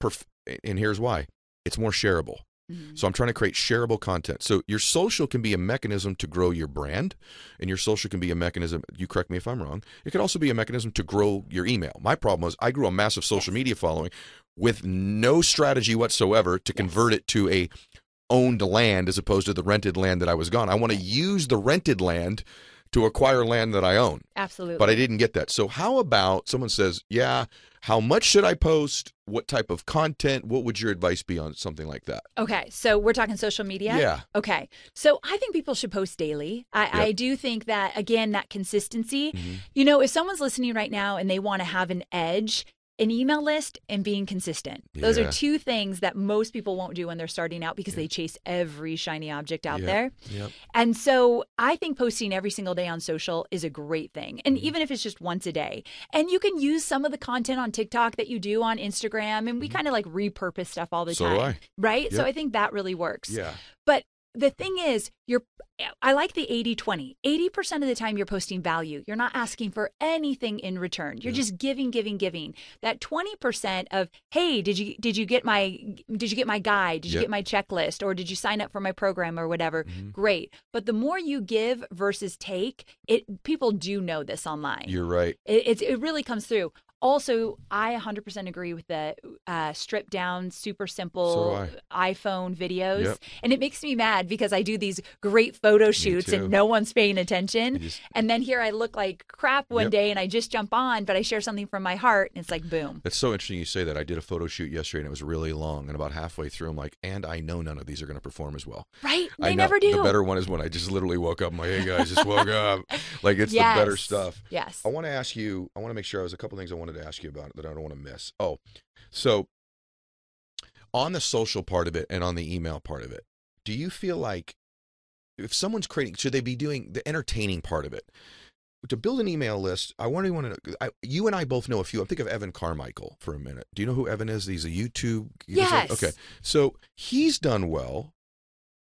Perf- and here's why it's more shareable. Mhm. So I'm trying to create shareable content. So your social can be a mechanism to grow your brand, and your social can be a mechanism. You correct me if I'm wrong. It could also be a mechanism to grow your email. My problem was I grew a massive social media following with no strategy whatsoever to convert it to a owned land as opposed to the rented land that I was gone. I want to use the rented land to acquire land that I own, Absolutely. but I didn't get that. So how about someone says, "Yeah, how much should I post? What type of content? What would your advice be on something like that?" Okay, so we're talking social media. Yeah. Okay, so I think people should post daily. I, I do think that again, that consistency. Mm-hmm. You know, if someone's listening right now and they want to have an edge, an email list and being consistent. Those Yeah. are two things that most people won't do when they're starting out because they chase every shiny object out Yep. there. Yep. And so I think posting every single day on social is a great thing. And Mm-hmm. even if it's just once a day. And you can use some of the content on TikTok that you do on Instagram and we kind of like repurpose stuff all the Mm-hmm. So do time. I. Right? So I think that really works. Yeah. But the thing is, you're I like the 80-20. 80% of the time you're posting value. You're not asking for anything in return. You're Yeah. just giving, giving, giving. That 20% of, "Hey, did you did you get my did you get my guide? Did you get my checklist or did you sign up for my program or whatever?" Mhm. Great. But the more you give versus take, it people do know this online. You're right. It, it's it really comes through. Also, I 100% agree with the uh, stripped down, super simple iPhone videos. Yep. And it makes me mad because I do these great photo shoots and no one's paying attention. just- And then here I look like crap one Yep. day and I just jump on, but I share something from my heart and it's like, boom. That's so interesting you say that. I did a photo shoot yesterday and it was really long. And about halfway through, I'm like, and I know none of these are going to perform as well. Right? I They know. never do. The better one is when I just literally woke up. I'm like, hey guys, just woke up. Like it's the better stuff. Yes. I want to ask you. I want to make sure. I was a couple things I wanted to ask you about it that I don't want to miss. Oh, so on the social part of it and on the email part of it, do you feel like if someone's creating, should they be doing the entertaining part of it? To build an email list, I want to want to. I, you and I both know a few. I'm think of Evan Carmichael for a minute. Do you know who Evan is? He's a YouTube. Yes. Okay, so he's done well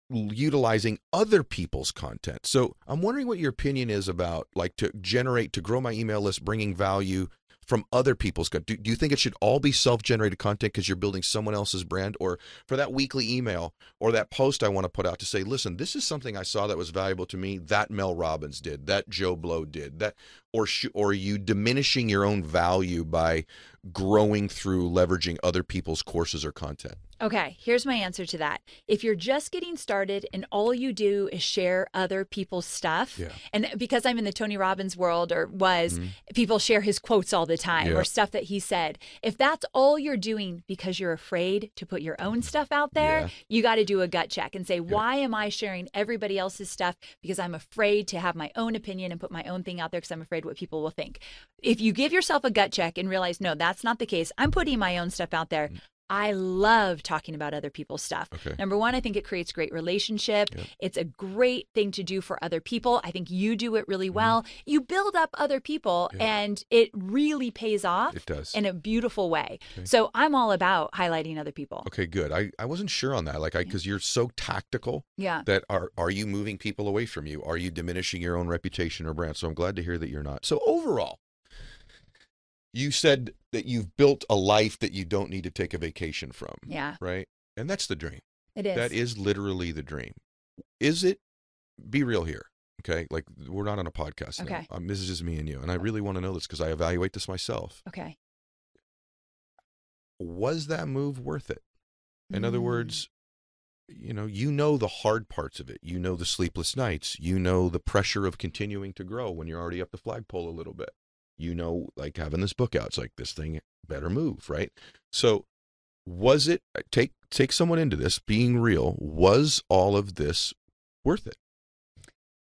utilizing other people's content. So I'm wondering what your opinion is about like to generate to grow my email list, bringing value from other people's. Do, do you think it should all be self-generated content because you're building someone else's brand, or for that weekly email or that post I want to put out to say, listen, this is something I saw that was valuable to me. That Mel Robbins did, that Joe Blow did, that, or sh- or you diminishing your own value by growing through leveraging other people's courses or content? Okay, here's my answer to that. If you're just getting started and all you do is share other people's stuff, Yeah. and because I'm in the Tony Robbins world or was, people share his quotes all the time Mm-hmm. Yeah. or stuff that he said. If that's all you're doing because you're afraid to put your own stuff out there, Yeah. you got to do a gut check and say, why am I sharing everybody else's stuff? Because I'm afraid to have my own opinion and put my own thing out there because I'm afraid what people will think. If you give yourself a gut check and realize, no, that's not the case, I'm putting my own stuff out there. I love talking about other people's stuff. Okay. Number one, I think it creates great relationship. It's a great thing to do for other people. I think you do it really well. You build up other people, Mm-hmm. Yeah. and it really pays off It does. in a beautiful way. So I'm all about highlighting other people. Okay, good. I, I wasn't sure on that. Like, I because you're so tactical Yeah. that are are you moving people away from you? Are you diminishing your own reputation or brand? So I'm glad to hear that you're not. So overall, you said that you've built a life that you don't need to take a vacation from. Yeah, Right, and that's the dream. it is. That is literally the dream. Is it? Be real here. Okay, like we're not on a podcast. now. Okay. Um, this is just me and you, and I really want to know this because I evaluate this myself. Okay. Was that move worth it? In other Mm. words, you know, you know the hard parts of it. You know the sleepless nights. You know the pressure of continuing to grow when you're already up the flagpole a little bit. You know, like having this book out. It's like this thing better move, right? So, was it take take someone into this being real? Was all of this worth it?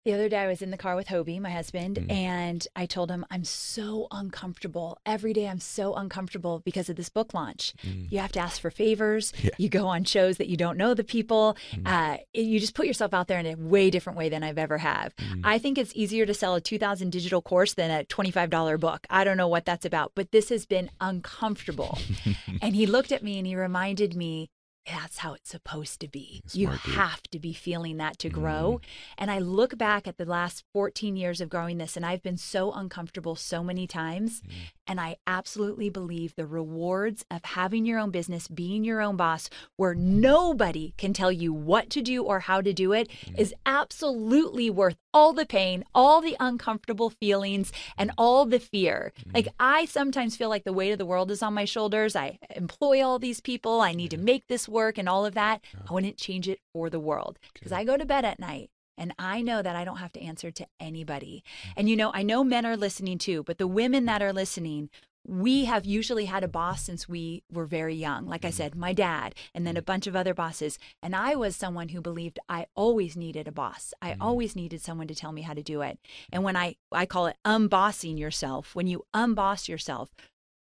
The other day, I was in the car with Hobie, my husband, Mhm. and I told him, I'm so uncomfortable. Every day, I'm so uncomfortable because of this book launch. You have to ask for favors. Yeah. You go on shows that you don't know the people. Mm. Uh, you just put yourself out there in a way different way than I've ever have. Mm. I think it's easier to sell a 2000 digital course than a $25 book. I don't know what that's about, but this has been uncomfortable. and he looked at me and he reminded me that's how it's supposed to be. you dude. have to be feeling that to grow. Mm. And I look back at the last 14 years of growing this, and I've been so uncomfortable so many times. Mm. And I absolutely believe the rewards of having your own business, being your own boss, where nobody can tell you what to do or how to do it, Mm. is absolutely worth all the pain, all the uncomfortable feelings, and all the fear. Like, I sometimes feel like the weight of the world is on my shoulders. I employ all these people, I need to make this work and all of that. I wouldn't change it for the world because I go to bed at night. And I know that I don't have to answer to anybody. Mm-hmm. And you know, I know men are listening too, but the women that are listening, we have usually had a boss since we were very young. Like I mm-hmm. said, my dad, and then a mm-hmm. bunch of other bosses. And I was someone who believed I always needed a boss. I always needed someone to tell me how to do it. And when I, I call it unbossing yourself, when you unboss yourself,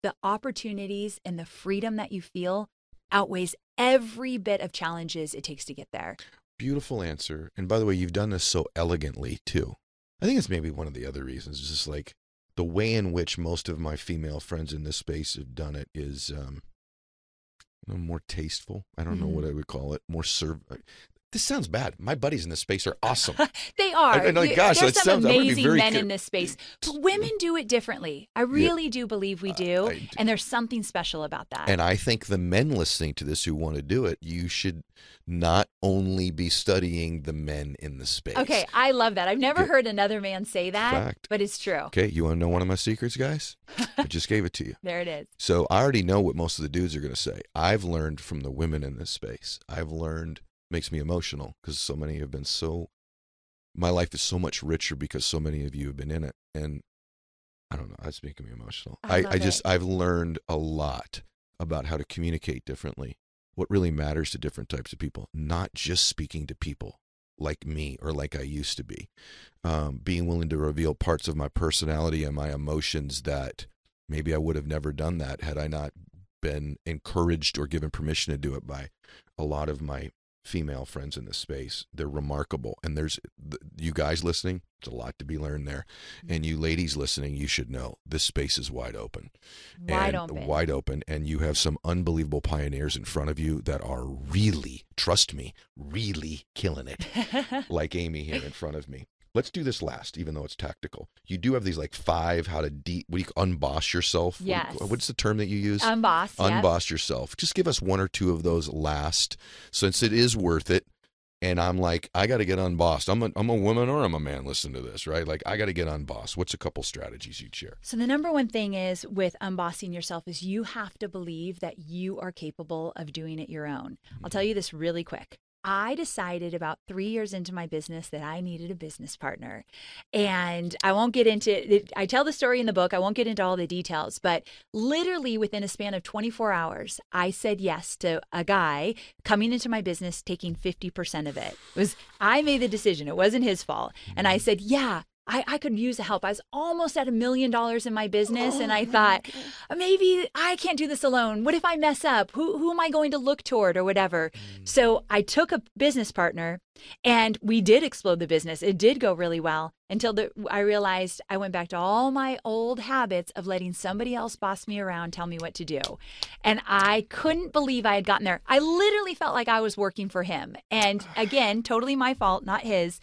the opportunities and the freedom that you feel outweighs every bit of challenges it takes to get there. Beautiful answer. And by the way, you've done this so elegantly too. I think it's maybe one of the other reasons. It's just like the way in which most of my female friends in this space have done it is um, more tasteful. I don't know Mhm. what I would call it. More serve. This sounds bad. My buddies in this space are awesome. They are. I- I know, You- gosh, There's some sounds- I'm gonna be amazing men in this space, but women do it differently. I really do believe we do, I do. and there's something special about that. And I think the men listening to this who want to do it, you should not only be studying the men in the space. okay, I love that. I've never Yeah. heard another man say that, Fact. but it's true. Okay, you want to know one of my secrets, guys? I just gave it to you. There it is. So I already know what most of the dudes are going to say. I've learned from the women in this space. I've learned makes me emotional because so many have been so. My life is so much richer because so many of you have been in it, and I don't know. That's making me emotional. I I, I just. I've learned a lot about how to communicate differently. What really matters to different types of people, not just speaking to people like me or like I used to be. Um, being willing to reveal parts of my personality and my emotions that maybe I would have never done that had I not been encouraged or given permission to do it by a lot of my female friends in this space. They're remarkable. And there's you guys listening, it's a lot to be learned there. And you mm-hmm. ladies listening, you should know this space is wide open. Wide and open. Wide open. And you have some unbelievable pioneers in front of you that are really, trust me, really killing it like Amy here in front of me. Let's do this last, even though it's tactical. You do have these like five how to de what do you unboss yourself? What Yes. what's the term that you use? Unboss. yep. unboss yourself. Just give us one or two of those last, since it is worth it. And I'm like, I got to get unbossed. I'm a, I'm a woman or I'm a man. Listen to this, right? Like, I got to get unbossed. What's a couple strategies you'd share? So the number one thing is with unbossing yourself is you have to believe that you are capable of doing it your own. I'll tell mm-hmm. you this really quick. I decided about three years into my business that I needed a business partner. And I won't get into it. I tell the story in the book. I won't get into all the details, but literally within a span of 24 hours, I said yes to a guy coming into my business taking 50% of it. It was I made the decision. It wasn't his fault. And I mm-hmm. said, "Yeah, I, I could use the help. I was almost at a million dollars in my business, and I oh thought maybe I can't do this alone. What if I mess up? Who who am I going to look toward or whatever? Mm. So I took a business partner, and we did explode the business. It did go really well until the, I realized I went back to all my old habits of letting somebody else boss me around, tell me what to do, and I couldn't believe I had gotten there. I literally felt like I was working for him, and again, totally my fault, not his.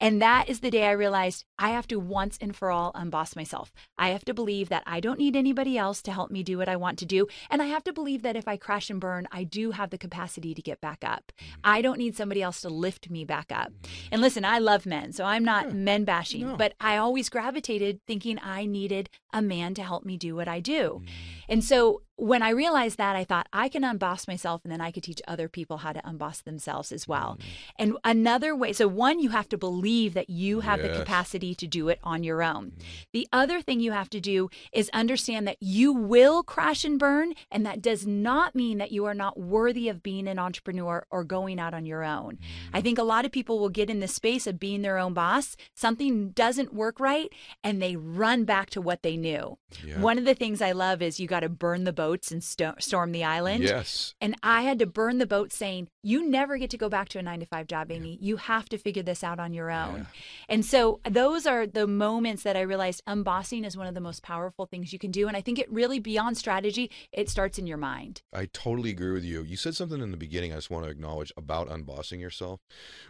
And that is the day I realized I have to once and for all unboss myself. I have to believe that I don't need anybody else to help me do what I want to do. And I have to believe that if I crash and burn, I do have the capacity to get back up. Mm-hmm. I don't need somebody else to lift me back up. Mm-hmm. And listen, I love men, so I'm not men bashing, No. but I always gravitated thinking I needed a man to help me do what I do. Mm-hmm. And so when I realized that, I thought I can unboss myself and then I could teach other people how to unboss themselves as well. Mm. And another way, so one, you have to believe that you have the capacity to do it on your own. Mm. The other thing you have to do is understand that you will crash and burn, and that does not mean that you are not worthy of being an entrepreneur or going out on your own. I mm. think a lot of people will get in the space of being their own boss, something doesn't work right, and they run back to what they knew. Yeah. One of the things I love is you got to burn the boats and sto- storm the island. Yes. And I had to burn the boat saying, you never get to go back to a nine to five job, Amy. You have to figure this out on your own. And so those are the moments that I realized unbossing is one of the most powerful things you can do. And I think it really, beyond strategy, it starts in your mind. I totally agree with you. You said something in the beginning I just want to acknowledge about unbossing yourself,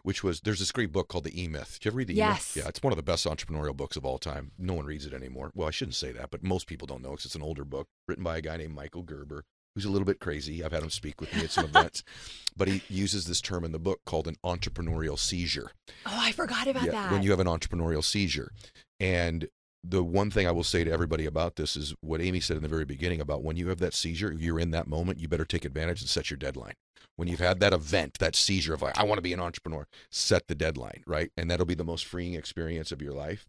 which was there's this great book called The E Myth. Did you ever read The E Yes. Myth? Yeah, it's one of the best entrepreneurial books of all time. No one reads it anymore. Well, I shouldn't say that, but most people don't know because it's an older book written by a guy named Michael Gerber, who's a little bit crazy. I've had him speak with me at some events, but he uses this term in the book called an entrepreneurial seizure. Oh, I forgot about that. when you have an entrepreneurial seizure. And the one thing I will say to everybody about this is what Amy said in the very beginning about when you have that seizure, you're in that moment, you better take advantage and set your deadline. When you've had that event, that seizure of like, I want to be an entrepreneur, set the deadline, right? And that'll be the most freeing experience of your life.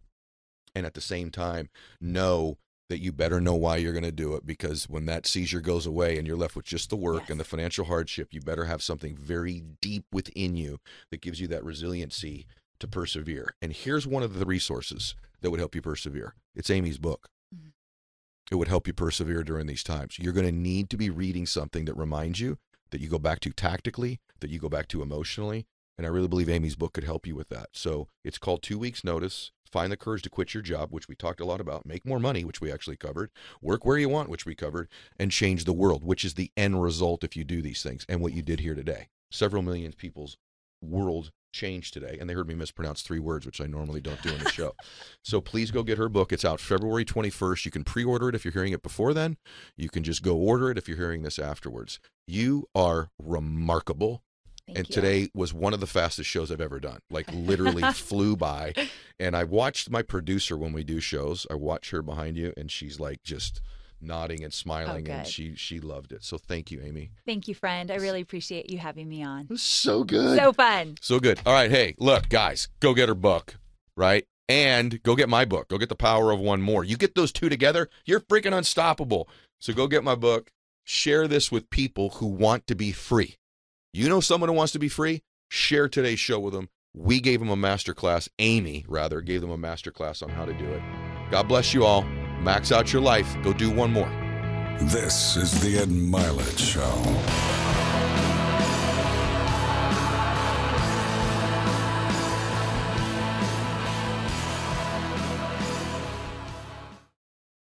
And at the same time, know that you better know why you're going to do it because when that seizure goes away and you're left with just the work and the financial hardship, you better have something very deep within you that gives you that resiliency to persevere. And here's one of the resources that would help you persevere. It's Amy's book. Mhm. it would help you persevere during these times. You're going to need to be reading something that reminds you that you go back to tactically, that you go back to emotionally. And I really believe Amy's book could help you with that. So it's called Two Weeks Notice. Find the courage to quit your job, which we talked a lot about. Make more money, which we actually covered. Work where you want, which we covered. And change the world, which is the end result if you do these things and what you did here today. Several million people's world changed today, and they heard me mispronounce three words, which I normally don't do in the show. so please go get her book. It's out February 21st. You can pre order it if you're hearing it before then. You can just go order it if you're hearing this afterwards. You are remarkable. Thank and you. today was one of the fastest shows I've ever done. Like literally flew by. And I watched my producer when we do shows. I watch her behind you, and she's like just nodding and oh, smiling, and she she loved it. So thank you, Amy. Thank you, friend. I really appreciate you having me on. It was so good. So fun. So good. All right. Hey, look, guys, go get her book, right? And go get my book. Go get The Power of One More. You get those two together, you're freaking unstoppable. So go get my book. Share this with people who want to be free. You know someone who wants to be free? Share today's show with them. We gave them a master class. Amy, rather, gave them a master class on how to do it. God bless you all. Max out your life. Go do one more. This is the Ed Mylett Show.